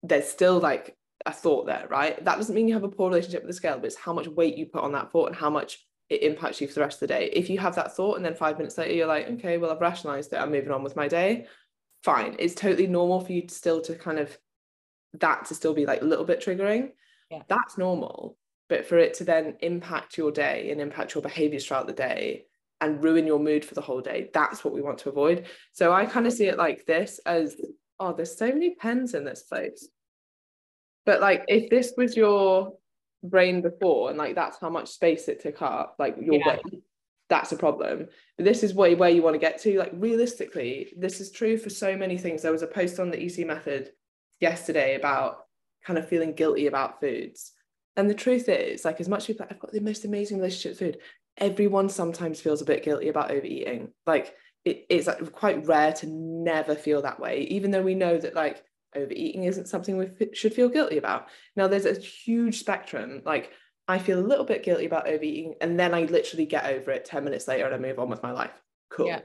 there's still like a thought there right? That doesn't mean you have a poor relationship with the scale but it's how much weight you put on that thought and how much it impacts you for the rest of the day. If you have that thought and then five minutes later you're like okay well I've rationalized it I'm moving on with my day fine. It's totally normal for you to still to kind of that to still be like a little bit triggering. Yeah. that's normal but for it to then impact your day and impact your behaviors throughout the day and ruin your mood for the whole day that's what we want to avoid. So i kind of see it like this as oh there's so many pens in this place. But like if this was your brain before and like that's how much space it took up like your yeah. way that's a problem. But this is where, where you want to get to like realistically this is true for so many things. There was a post on the EC method yesterday about kind of feeling guilty about foods and the truth is, like, as much people, I've got the most amazing relationship with food. Everyone sometimes feels a bit guilty about overeating. Like, it, it's like quite rare to never feel that way, even though we know that like overeating isn't something we f- should feel guilty about. Now, there's a huge spectrum. Like, I feel a little bit guilty about overeating, and then I literally get over it 10 minutes later and I move on with my life. Cool. Yeah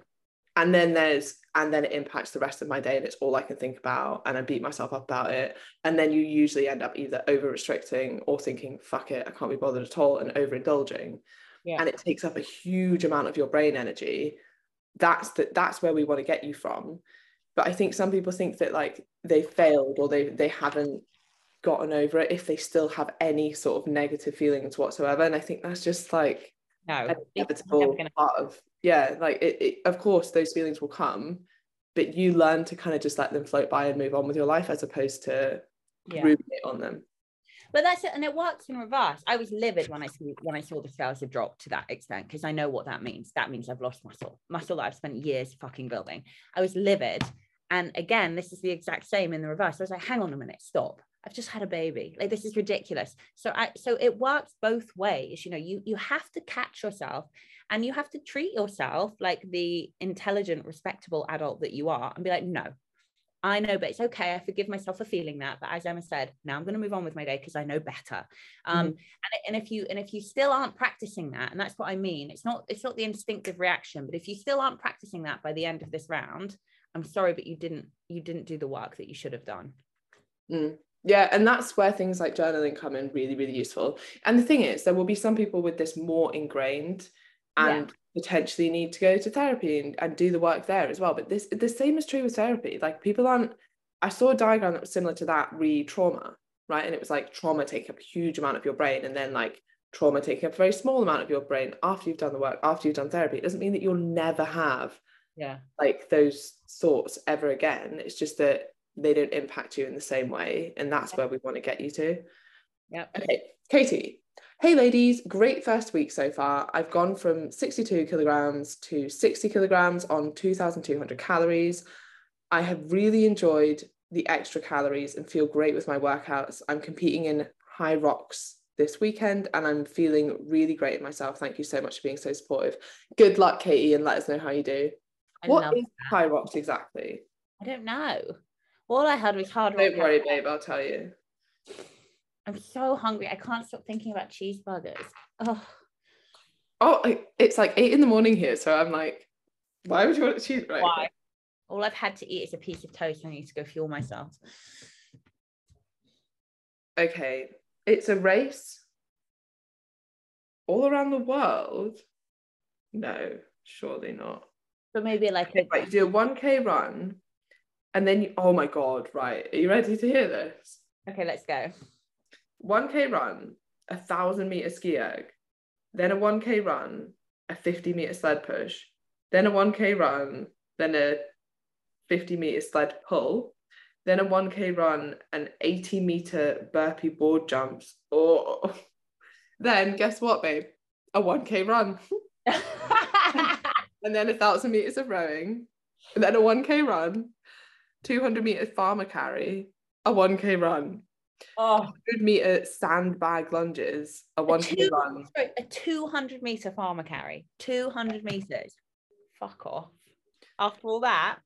and then there's and then it impacts the rest of my day and it's all I can think about and I beat myself up about it. And then you usually end up either over restricting or thinking fuck it I can't be bothered at all and overindulging. Yeah. and it takes up a huge amount of your brain energy. That's the, that's where we want to get you from. But I think some people think that like they failed or they they haven't gotten over it if they still have any sort of negative feelings whatsoever. And I think that's just like no inevitable part of yeah like it, it, of course those feelings will come but you learn to kind of just let them float by and move on with your life as opposed to Yeah. ruminate on them. But that's it, and it works in reverse. I was livid when I saw when I saw the scales have dropped to that extent because I know what that means. That means I've lost muscle, muscle that I've spent years fucking building. I was livid, and again, this is the exact same in the reverse. I was like, hang on a minute, stop. I've just had a baby. Like this is ridiculous. So I so it works both ways. You know, you you have to catch yourself, and you have to treat yourself like the intelligent, respectable adult that you are, and be like, no, I know, but it's okay. I forgive myself for feeling that. But as Emma said, now I'm going to move on with my day because I know better. Um, and, and if you and if you still aren't practicing that, and that's what I mean, it's not it's not the instinctive reaction, but if you still aren't practicing that by the end of this round, I'm sorry, but you didn't you didn't do the work that you should have done. Mm. Yeah, and that's where things like journaling come in really, really useful. And the thing is, there will be some people with this more ingrained and potentially need to go to therapy and, and do the work there as well. But this the same is true with therapy. Like people aren't I saw a diagram that was similar to that re trauma, right? And it was like trauma taking up a huge amount of your brain and then like trauma taking up a very small amount of your brain after you've done the work, after you've done therapy. It doesn't mean that you'll never have Yeah. like those thoughts ever again. It's just that they don't impact you in the same way. And that's where we want to get you to. Yeah. Okay, Katie. Hey ladies, great first week so far. I've gone from 62 kilograms to 60 kilograms on 2,200 calories. I have really enjoyed the extra calories and feel great with my workouts. I'm competing in Hyrox this weekend and I'm feeling really great in myself. Thank you so much for being so supportive. Good luck, Katie, and let us know how you do. I What is Hyrox exactly? I don't know. All I had was hard. Don't worry, babe, I'll tell you. I'm so hungry. I can't stop thinking about cheeseburgers. Oh, Oh, I- it's like eight in the morning here, so I'm like, why would you want to cheese? Right. why? All I've had to eat is a piece of toast. I need to go fuel myself. Okay, it's a race all around the world. No, surely not. But maybe like a, Right, you do a 1k run, and then you, oh my god, right. Are you ready to hear this? okay, let's go. 1k run, a thousand meter ski erg, then a 1k run, a 50 meter sled push, then a 1k run, then a 50 meter sled pull, then a 1k run, an 80 meter burpee broad jumps. Oh, [laughs] then guess what, babe? A 1k run, [laughs] [laughs] and then a thousand meters of rowing, and then a 1k run, 200 meter farmer carry, a 1k run, oh, 100 meter sandbag lunges, a a 1k two- run. sorry, a 200 meter farmer carry. 200 meters. Fuck off. After all that,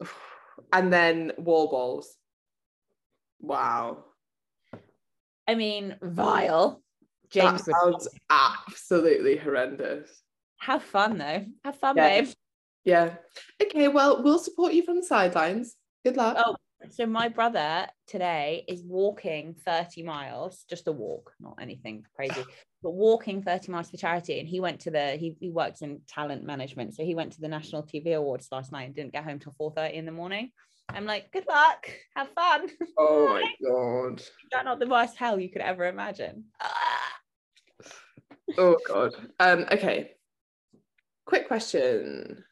[sighs] and then wall balls. Wow. I mean, vile. James, that sounds absolutely horrendous. have fun though. Have fun, Yeah. babe. Yeah. Okay, well, we'll support you from the sidelines. Good luck. Oh, so my brother today is walking 30 miles, just a walk, not anything crazy, [sighs] but walking 30 miles for charity. And he went to the, he, he works in talent management. So he went to the National TV Awards last night and didn't get home till 4.30 in the morning. I'm like, good luck, have fun. Oh [laughs] my god. That's not the worst hell you could ever imagine. Oh god. Um, okay. Quick question.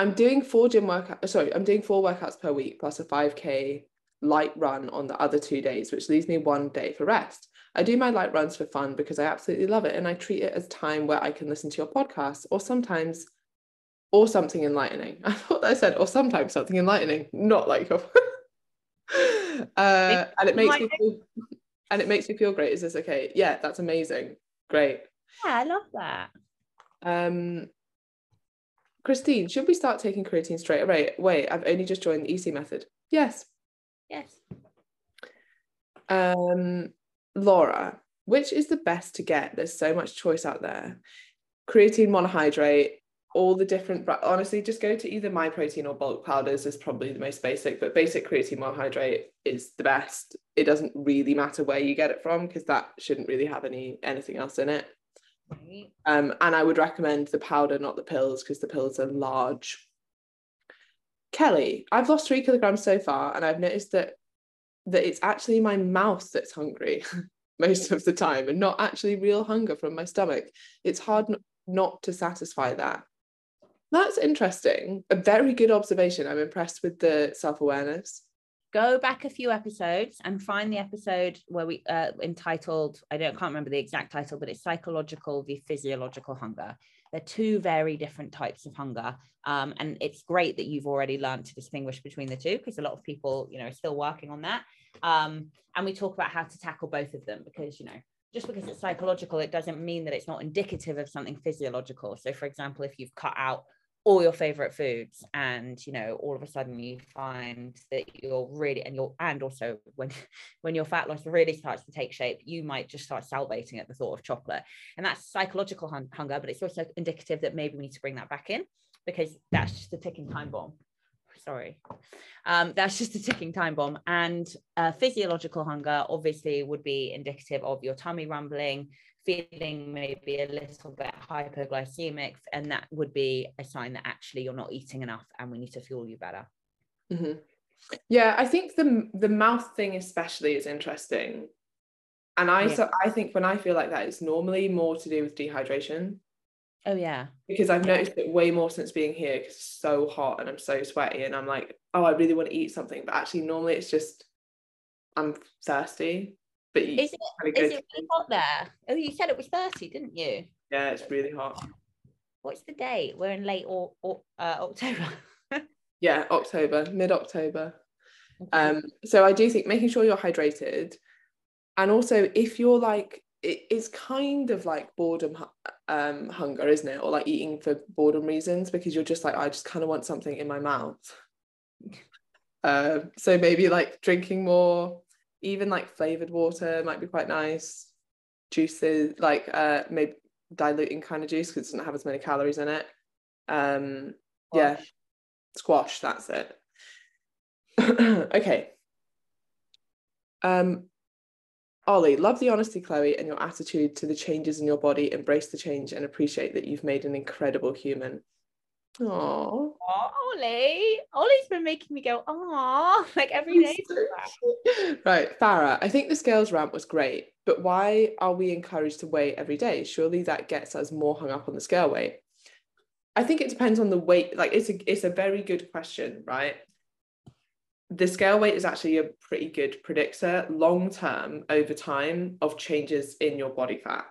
I'm doing four gym workouts. Sorry, I'm doing four workouts per week plus a 5k light run on the other two days, which leaves me one day for rest. I do my light runs for fun because I absolutely love it and I treat it as time where I can listen to your podcast or sometimes or something enlightening. [laughs] I thought I said or sometimes something enlightening, not like your [laughs] uh, and it makes me feel and it makes me feel great. Is this okay? Yeah, that's amazing. Great. Yeah, I love that. Um, Christine, should we start taking creatine straight away? Wait, I've only just joined the EC method. Yes. Yes. Um, Laura, which is the best to get? There's so much choice out there. Creatine monohydrate, all the different. Honestly, just go to either Myprotein or bulk powders is probably the most basic. But basic creatine monohydrate is the best. It doesn't really matter where you get it from because that shouldn't really have any anything else in it. Um, and I would recommend the powder, not the pills, because the pills are large. Kelly, I've lost three kilograms so far, and I've noticed that that it's actually my mouth that's hungry [laughs] most of the time, and not actually real hunger from my stomach. It's hard n- not to satisfy that. That's interesting. A very good observation. I'm impressed with the self awareness. Go back a few episodes and find the episode where we uh, entitled, I don't can't remember the exact title, but it's psychological v physiological hunger. They're two very different types of hunger. Um, and it's great that you've already learned to distinguish between the two because a lot of people, you know, are still working on that. Um, and we talk about how to tackle both of them because, you know, just because it's psychological, it doesn't mean that it's not indicative of something physiological. So, for example, if you've cut out all your favorite foods and you know all of a sudden you find that you're really and you're and also when [laughs] when your fat loss really starts to take shape you might just start salivating at the thought of chocolate. And that's psychological hun- hunger but it's also indicative that maybe we need to bring that back in because that's just a ticking time bomb. Sorry. Um, that's just a ticking time bomb. And uh, physiological hunger obviously would be indicative of your tummy rumbling feeling maybe a little bit hypoglycemic, and that would be a sign that actually you're not eating enough and we need to fuel you better. Mm-hmm. Yeah, I think the the mouth thing especially is interesting. And I yeah. so I think when I feel like that, it's normally more to do with dehydration. Oh yeah. Because I've noticed it way more since being here because it's so hot and I'm so sweaty and I'm like, oh, I really want to eat something. But actually normally it's just I'm thirsty. But is it, is it really hot there? Oh, you said it was 30, didn't you? Yeah, it's really hot. What's the date? We're in late or, or uh, October. [laughs] yeah, October, mid October. Um, so I do think making sure you're hydrated, and also if you're like, it is kind of like boredom um, hunger, isn't it? Or like eating for boredom reasons because you're just like, I just kind of want something in my mouth. Uh, [laughs] so maybe like drinking more even like flavored water might be quite nice juices like uh maybe diluting kind of juice because it doesn't have as many calories in it um squash. yeah squash that's it [clears throat] okay um Ollie, love the honesty, Chloe, and your attitude to the changes in your body. Embrace the change and appreciate that you've made an incredible human. Oh, Ollie. Ollie's been making me go, oh, [laughs] like every day. right, Farah, I think the scales ramp was great, but why are we encouraged to weigh every day? Surely that gets us more hung up on the scale weight. I think it depends on the weight. Like it's a it's a very good question, right? The scale weight is actually a pretty good predictor long term over time of changes in your body fat,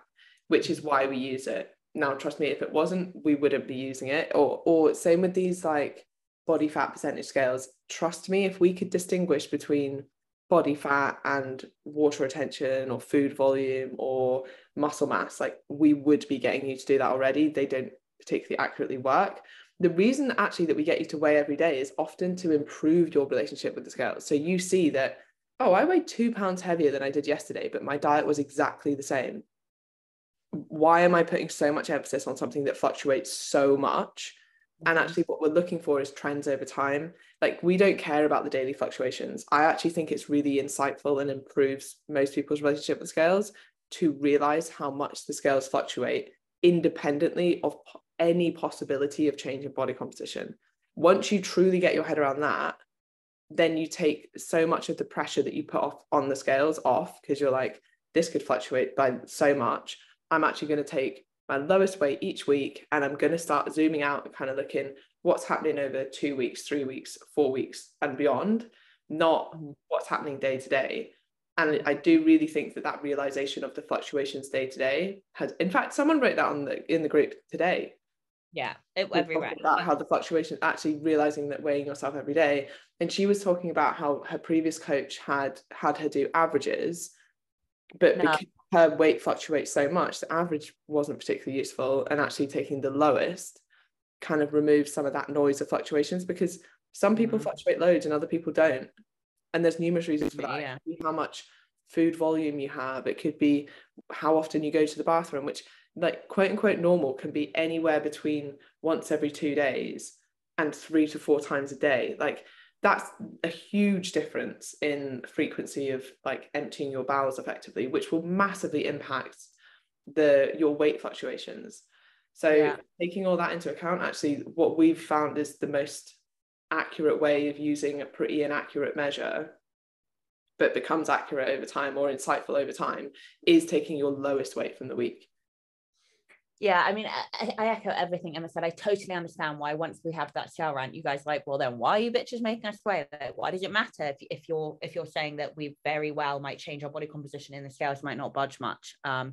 which is why we use it now trust me if it wasn't we wouldn't be using it. Or or same with these like body fat percentage scales. Trust me if we could distinguish between body fat and water retention or food volume or muscle mass like we would be getting you to do that already. They don't particularly accurately work. The reason actually that we get you to weigh every day is often to improve your relationship with the scales so you see that oh i weighed two pounds heavier than i did yesterday but my diet was exactly the same why am I putting so much emphasis on something that fluctuates so much? And mm-hmm. actually, what we're looking for is trends over time. Like, we don't care about the daily fluctuations. I actually think it's really insightful and improves most people's relationship with scales to realize how much the scales fluctuate independently of any possibility of change in body composition. Once you truly get your head around that, then you take so much of the pressure that you put off on the scales off because you're like, this could fluctuate by so much. I'm actually going to take my lowest weight each week and I'm going to start zooming out and kind of looking what's happening over two weeks, three weeks, four weeks, and beyond, not mm-hmm. what's happening day to day. And I do really think that that realization of the fluctuations day to day has, in fact, someone wrote that on the in the group today. Yeah, it, everywhere. About how the fluctuation, actually realizing that weighing yourself every day, and she was talking about how her previous coach had had her do averages, but no. because her weight fluctuates so much, the average wasn't particularly useful. And actually taking the lowest kind of removes some of that noise of fluctuations because some people mm. fluctuate loads and other people don't. And there's numerous reasons for that. Yeah. How much food volume you have. It could be how often you go to the bathroom, which like quote unquote normal can be anywhere between once every two days and three to four times a day. Like that's a huge difference in frequency of like emptying your bowels effectively which will massively impact the your weight fluctuations so yeah. taking all that into account actually what we've found is the most accurate way of using a pretty inaccurate measure but becomes accurate over time or insightful over time is taking your lowest weight from the week Yeah, I mean, I, I, echo everything Emma said. I totally understand why once we have that shell rant, you guys like, well, then why are you bitches making us swear? Like, why does it matter if, if you're if you're saying that we very well might change our body composition in the scales might not budge much? Um,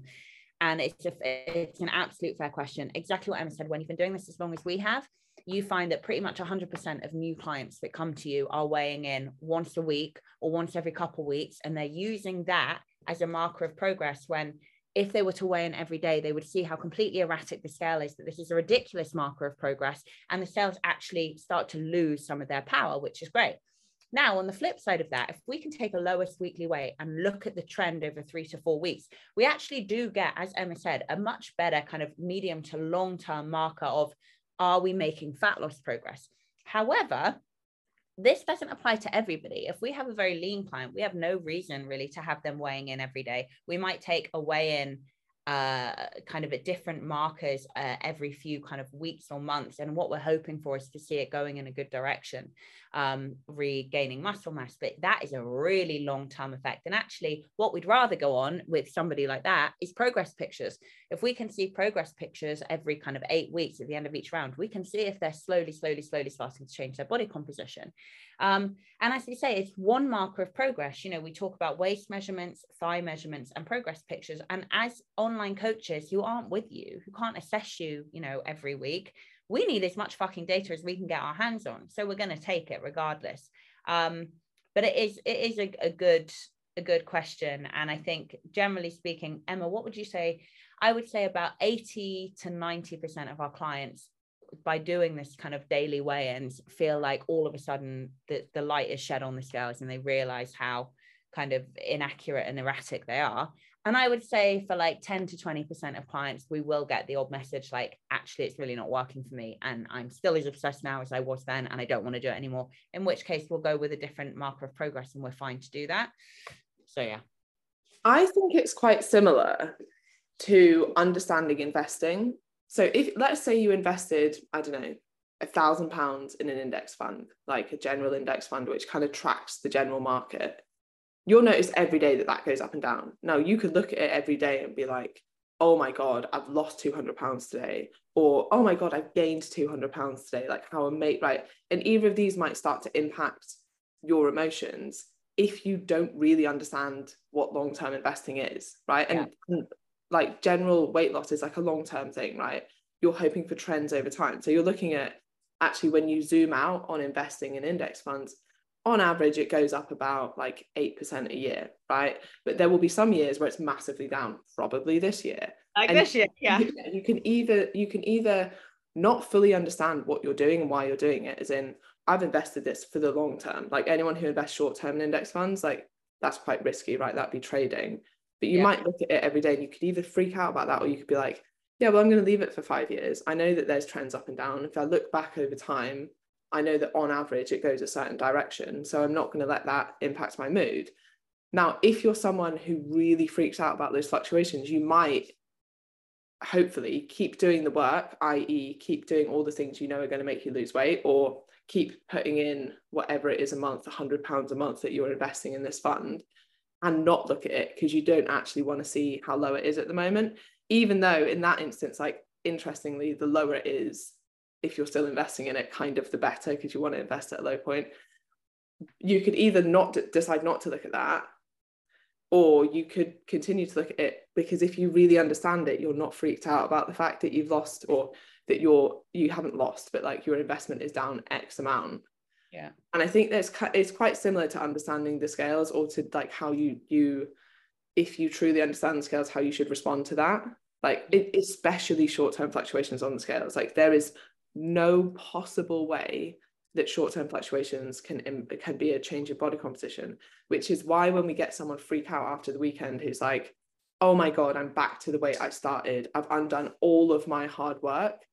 and it's a, it's an absolute fair question. Exactly what Emma said. When you've been doing this as long as we have, you find that pretty much 100% of new clients that come to you are weighing in once a week or once every couple of weeks, and they're using that as a marker of progress when if they were to weigh in every day, they would see how completely erratic the scale is, that this is a ridiculous marker of progress, and the cells actually start to lose some of their power, which is great. Now, on the flip side of that, if we can take a lowest weekly weight and look at the trend over three to four weeks, we actually do get, as Emma said, a much better kind of medium to long term marker of are we making fat loss progress? However, this doesn't apply to everybody. If we have a very lean client, we have no reason really to have them weighing in every day. We might take a weigh in uh, kind of at different markers uh, every few kind of weeks or months. And what we're hoping for is to see it going in a good direction, um, regaining muscle mass. But that is a really long term effect. And actually, what we'd rather go on with somebody like that is progress pictures. If we can see progress pictures every kind of eight weeks at the end of each round, we can see if they're slowly, slowly, slowly starting to change their body composition. Um, and as you say, it's one marker of progress. You know, we talk about waist measurements, thigh measurements, and progress pictures. And as online coaches who aren't with you, who can't assess you, you know, every week, we need as much fucking data as we can get our hands on. So we're going to take it regardless. Um, but it is it is a, a good a good question. And I think generally speaking, Emma, what would you say? I would say about 80 to 90% of our clients by doing this kind of daily weigh-ins feel like all of a sudden the, the light is shed on the scales and they realize how kind of inaccurate and erratic they are and i would say for like 10 to 20% of clients we will get the odd message like actually it's really not working for me and i'm still as obsessed now as i was then and i don't want to do it anymore in which case we'll go with a different marker of progress and we're fine to do that. So yeah. I think it's quite similar to understanding investing. So if let's say you invested, I don't know, a thousand pounds in an index fund, like a general index fund, which kind of tracks the general market, you'll notice every day that that goes up and down. Now you could look at it every day and be like, oh my God, I've lost 200 pounds today. Or, oh my God, I've gained 200 pounds today. Like how mate, right? And either of these might start to impact your emotions if you don't really understand what long-term investing is, right? Yeah. And, like general weight loss is like a long term thing, right? You're hoping for trends over time. So you're looking at actually when you zoom out on investing in index funds, on average, it goes up about like 8% a year, right? But there will be some years where it's massively down, probably this year. Like and this year, yeah. You, you can either you can either not fully understand what you're doing and why you're doing it, as in I've invested this for the long term. Like anyone who invests short term in index funds, like that's quite risky, right? That'd be trading. But you yeah. might look at it every day and you could either freak out about that or you could be like, yeah, well, I'm going to leave it for five years. I know that there's trends up and down. If I look back over time, I know that on average it goes a certain direction. So I'm not going to let that impact my mood. Now, if you're someone who really freaks out about those fluctuations, you might hopefully keep doing the work, i.e., keep doing all the things you know are going to make you lose weight, or keep putting in whatever it is a month, £100 a month that you're investing in this fund and not look at it because you don't actually want to see how low it is at the moment even though in that instance like interestingly the lower it is if you're still investing in it kind of the better because you want to invest at a low point. You could either not d- decide not to look at that or you could continue to look at it because if you really understand it you're not freaked out about the fact that you've lost or that you're you haven't lost but like your investment is down x amount. Yeah. And i think there's it's quite similar to understanding the scales or to like how you you if you truly understand the scales how you should respond to that. Like it, especially short-term fluctuations on the scales. Like there is no possible way that short-term fluctuations can can be a change in body composition which is why when we get someone freak out after the weekend who's like oh my god i'm back to the weight i started i've undone all of my hard work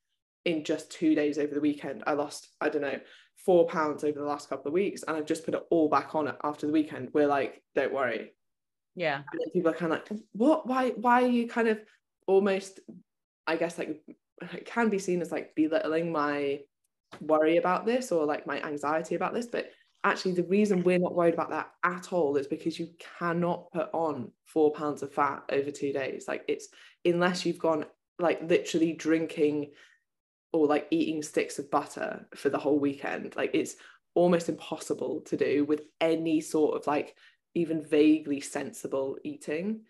in just two days over the weekend i lost i don't know four pounds over the last couple of weeks and I've just put it all back on after the weekend, we're like, don't worry. Yeah. And then people are kind of like, what? Why? Why are you kind of almost, I guess, like it can be seen as like belittling my worry about this or like my anxiety about this. But actually, the reason we're not worried about that at all is because you cannot put on four pounds of fat over two days. Like it's unless you've gone like literally drinking or like eating sticks of butter for the whole weekend. Like it's almost impossible to do with any sort of like even vaguely sensible eating.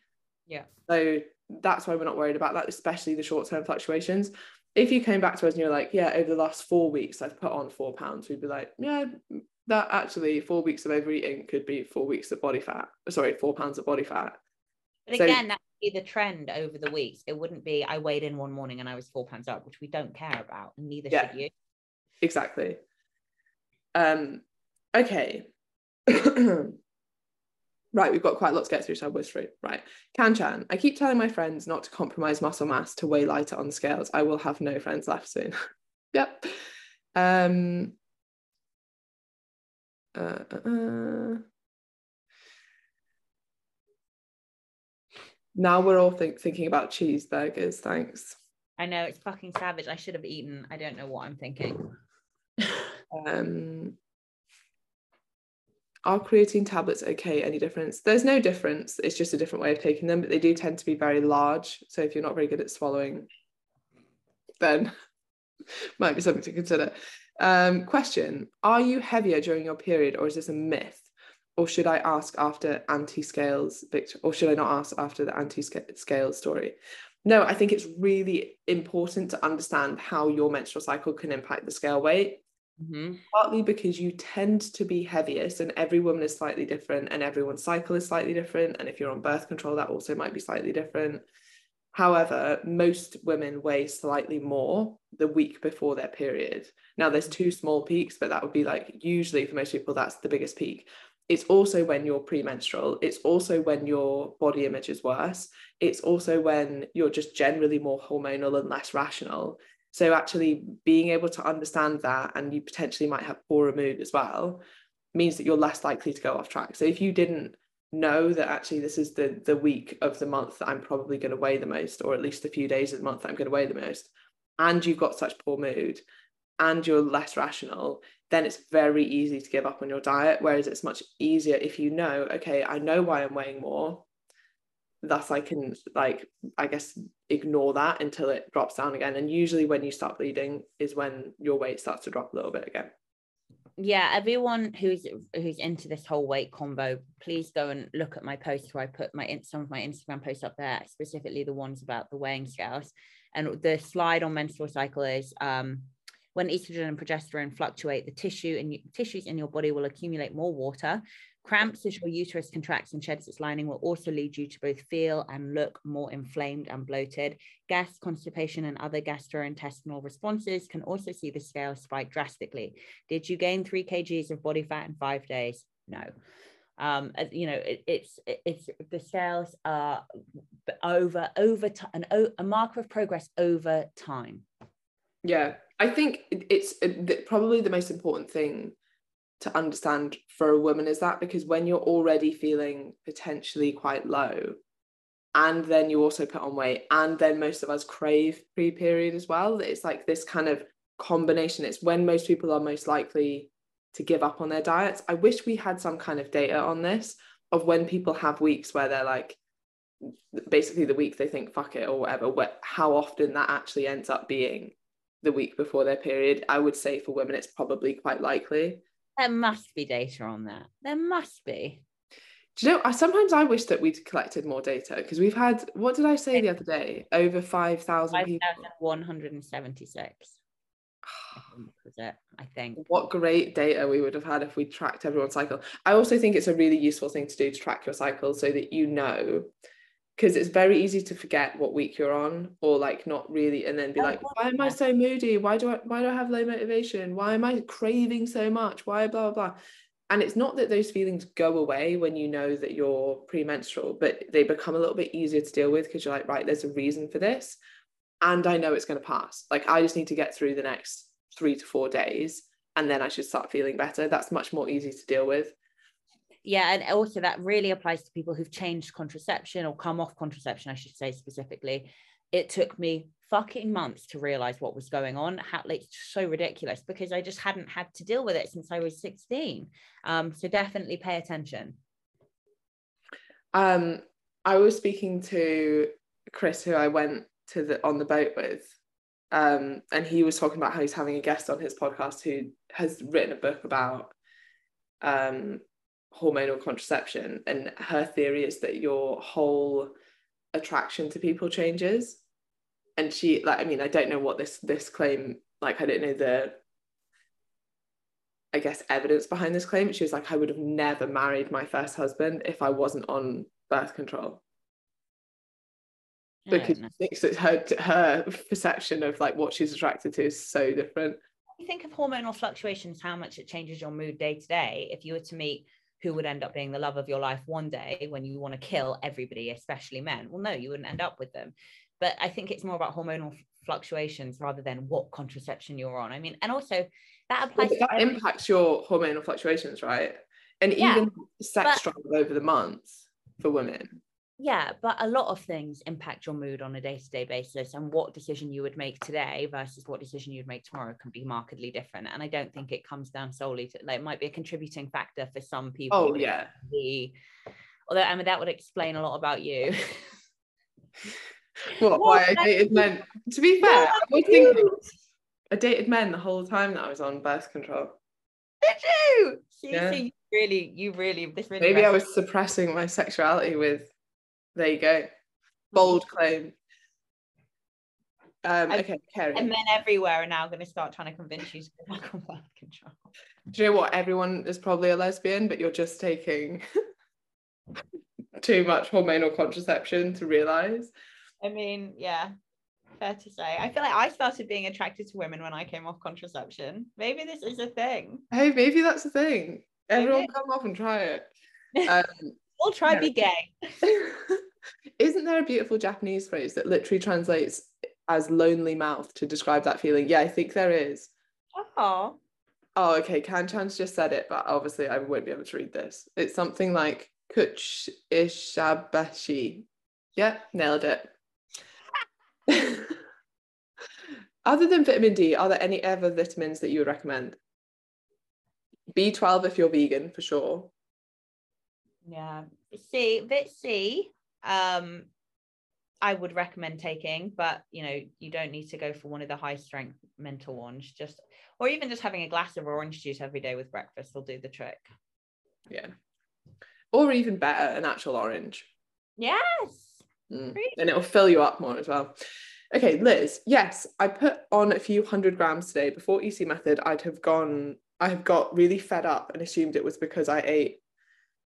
Yeah. So that's why we're not worried about that, especially the short term fluctuations. If you came back to us and you're like, yeah, over the last four weeks, I've put on four pounds, we'd be like, yeah, that actually four weeks of overeating could be four weeks of body fat. Sorry, four pounds of body fat. But So- again, that would be the trend over the weeks. It wouldn't be I weighed in one morning and I was four pounds up, which we don't care about, and neither Yeah. should you. Exactly. Um, okay. [clears throat] right, we've got quite a lot to get through, so I'll whiz through. Right. Kanchan, I keep telling my friends not to compromise muscle mass to weigh lighter on scales. I will have no friends left soon. [laughs] yep. Um, uh, uh, uh. Now we're all think- thinking about cheeseburgers. Thanks. I know it's fucking savage. I should have eaten. I don't know what I'm thinking. [laughs] um are creatine tablets okay? Any difference? There's no difference it's just a different way of taking them but they do tend to be very large so if you're not very good at swallowing then [laughs] might be something to consider. Um question are you heavier during your period or is this a myth? Or should i ask after anti-scales victor or should i not ask after the anti-scales story? No i think it's really important to understand how your menstrual cycle can impact the scale weight Mhm. partly because you tend to be heaviest and every woman is slightly different and everyone's cycle is slightly different and if you're on birth control that also might be slightly different. However most women weigh slightly more the week before their period. Now there's two small peaks but that would be like usually for most people that's the biggest peak. It's also when you're premenstrual. It's also when your body image is worse. It's also when you're just generally more hormonal and less rational so actually being able to understand that and you potentially might have poorer mood as well means that you're less likely to go off track. So if you didn't know that actually this is the the week of the month that I'm probably going to weigh the most, or at least a few days of the month that I'm going to weigh the most, and you've got such poor mood and you're less rational, then it's very easy to give up on your diet. Whereas it's much easier if you know, okay, I know why I'm weighing more. Thus I can like I guess ignore that until it drops down again. And usually when you start bleeding is when your weight starts to drop a little bit again. yeah everyone who's who's into this whole weight combo please go and look at my posts where i put my some of my instagram posts up there specifically the ones about the weighing scales and the slide on menstrual cycle is um when estrogen and progesterone fluctuate the tissue and tissues in your body will accumulate more water cramps as your uterus contracts and sheds its lining will also lead you to both feel and look more inflamed and bloated gas constipation and other gastrointestinal responses can also see the scale spike drastically did you gain three kgs of body fat in five days? No. Um, you know, it, it's it- it's the scales are over over time, an a marker of progress over time. Yeah, I think it's probably the most important thing to understand for a woman is that because when you're already feeling potentially quite low, and then you also put on weight, and then most of us crave pre period as well, it's like this kind of combination. It's when most people are most likely to give up on their diets. I wish we had some kind of data on this of when people have weeks where they're like, basically the week they think fuck it or whatever, what, how often that actually ends up being the week before their period. I would say for women, it's probably quite likely. There must be data on that. There must be. Do you know, I sometimes I wish that we'd collected more data because we've had, what did I say the other day? Over 5,000 Five people. thousand one hundred and seventy-six. Was it. I think. What great data we would have had if we tracked everyone's cycle. I also think it's a really useful thing to do to track your cycle so that you know, because it's very easy to forget what week you're on or like not really, and then be like, why am I so moody? Why do I why do I have low motivation? Why am I craving so much? Why blah blah blah. And it's not that those feelings go away when you know that you're premenstrual, but they become a little bit easier to deal with because you're like, right, there's a reason for this. And I know it's going to pass. Like, I just need to get through the next three to four days and then I should start feeling better. That's much more easy to deal with. Yeah, and also that really applies to people who've changed contraception or come off contraception, I should say specifically. It took me fucking months to realize what was going on. How like so ridiculous because I just hadn't had to deal with it since I was 16. Um, so definitely pay attention. Um, I was speaking to Chris, who I went to the on the boat with. Um, and he was talking about how he's having a guest on his podcast who has written a book about um, hormonal contraception. And her theory is that your whole attraction to people changes. And she, like, I mean, I don't know what this this claim, like, I don't know the I guess evidence behind this claim. She was like, I would have never married my first husband if I wasn't on birth control because she thinks that her her perception of like what she's attracted to is so different. You think of hormonal fluctuations, how much it changes your mood day to day. If you were to meet who would end up being the love of your life one day when you want to kill everybody, especially men, well, no, you wouldn't end up with them. But I think it's more about hormonal fluctuations rather than what contraception you're on. I mean, and also that applies. Well, that impacts your hormonal fluctuations, right? And yeah, even sex drive over the months for women yeah but a lot of things impact your mood on a day-to-day basis and what decision you would make today versus what decision you'd make tomorrow can be markedly different and i don't think it comes down solely to like it might be a contributing factor for some people oh yeah. the although i mean that would explain a lot about you. [laughs] What, why i dated men? To be fair i was thinking i dated men the whole time that i was on birth control. Did you? See, yeah. you really you really this really maybe i was suppressing my sexuality with there you go. Bold claim. Um, okay, Kerry. And men everywhere are now going to start trying to convince you to go back on birth control. Do you know what? Everyone is probably a lesbian, but you're just taking [laughs] too much hormonal contraception to realize. I mean, yeah, fair to say. I feel like I started being attracted to women when I came off contraception. Maybe this is a thing. Hey, maybe that's a thing. Everyone maybe. come off and try it. [laughs] Um, we'll try be gay. [laughs] Isn't there a beautiful Japanese phrase that literally translates as lonely mouth to describe that feeling? Yeah, I think there is. Oh. Oh, okay. Kanchan's just said it, but obviously I won't be able to read this. It's something like kuch ishabashi. Yeah, nailed it. [laughs] Other than vitamin D, are there any other vitamins that you would recommend? B12 if you're vegan, for sure. Yeah. C, vit C um, I would recommend taking, but you know, you don't need to go for one of the high strength mental ones. Just or even just having a glass of orange juice every day with breakfast will do the trick. Yeah. Or even better, an actual orange. Yes. Mm. And it'll fill you up more as well. Okay, Liz, yes, I put on a few hundred grams today. Before EC method, I'd have gone, I have got really fed up and assumed it was because I ate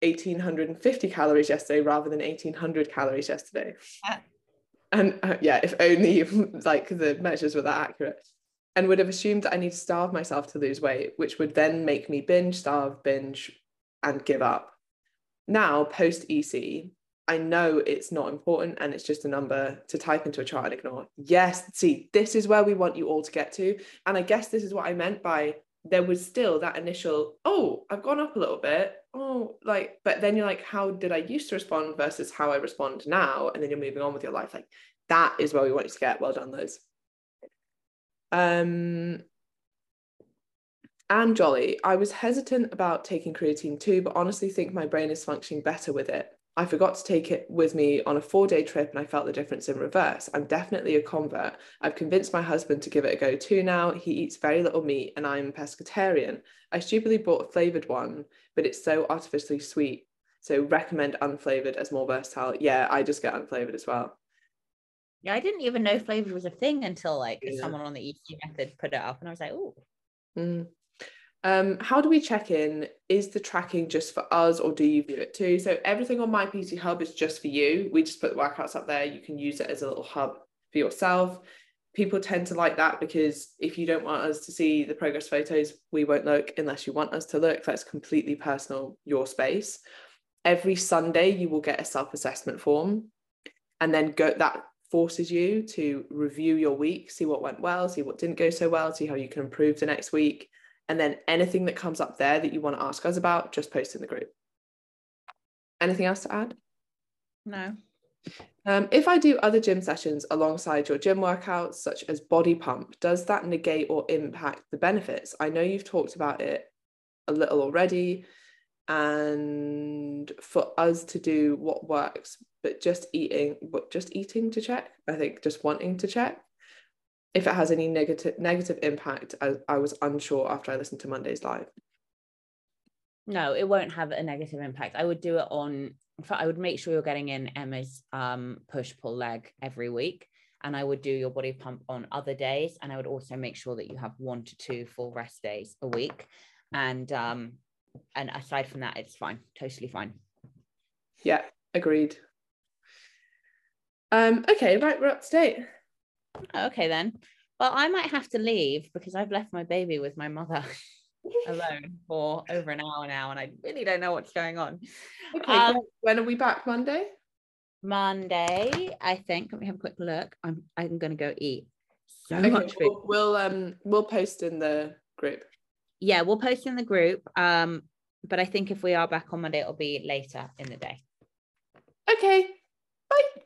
1850 calories yesterday rather than 1800 calories yesterday. Yeah. And uh, yeah, if only [laughs] like the measures were that accurate. And would have assumed that I need to starve myself to lose weight, which would then make me binge, starve, binge, and give up. Now, post EC, I know it's not important and it's just a number to type into a chart and ignore. Yes, see, this is where we want you all to get to. And I guess this is what I meant by there was still that initial, oh, I've gone up a little bit. Oh, like, but then you're like, how did I used to respond versus how I respond now? And then you're moving on with your life. Like that is where we want you to get. Well done, Liz. Um, and Jolly, I was hesitant about taking creatine too, but honestly think my brain is functioning better with it. I forgot to take it with me on a four day trip and I felt the difference in reverse. I'm definitely a convert. I've convinced my husband to give it a go too now. He eats very little meat and I'm pescatarian. I stupidly bought a flavored one, but it's so artificially sweet. So recommend unflavored as more versatile. Yeah, I just get unflavored as well. Yeah, I didn't even know flavored was a thing until like yeah. someone on the EC method put it up and I was like, oh. Mm. Um, how do we check in? Is the tracking just for us or do you view it too? So everything on my PT Hub is just for you. We just put the workouts up there. You can use it as a little hub for yourself. People tend to like that because if you don't want us to see the progress photos, we won't look unless you want us to look. That's completely personal, your space. Every Sunday, you will get a self assessment form, and then go that forces you to review your week, see what went well, see what didn't go so well, see how you can improve the next week and then anything that comes up there that you want to ask us about, just post in the group. Anything else to add? No. Um, if I do other gym sessions alongside your gym workouts, such as body pump, does that negate or impact the benefits? I know you've talked about it a little already. And for us to do what works but just eating, but just eating to check. I think just wanting to check if it has any negative negative impact. I, I was unsure after I listened to Monday's live. No, it won't have a negative impact. I would do it on. I would make sure you're getting in Emma's um, push pull leg every week, and I would do your body pump on other days, and I would also make sure that you have one to two full rest days a week, and um, and aside from that, it's fine, totally fine. Yeah, agreed. Um, okay, right, we're up to date. Okay then. Well, I might have to leave because I've left my baby with my mother [laughs] alone for over an hour now, and I really don't know what's going on. Okay, Um, when are we back? Monday. Monday, I think. Let me have a quick look. I'm I'm gonna go eat so Okay, much food. we'll, we'll um we'll post in the group. Yeah, we'll post in the group. Um, but I think if we are back on Monday, it'll be later in the day. Okay, bye.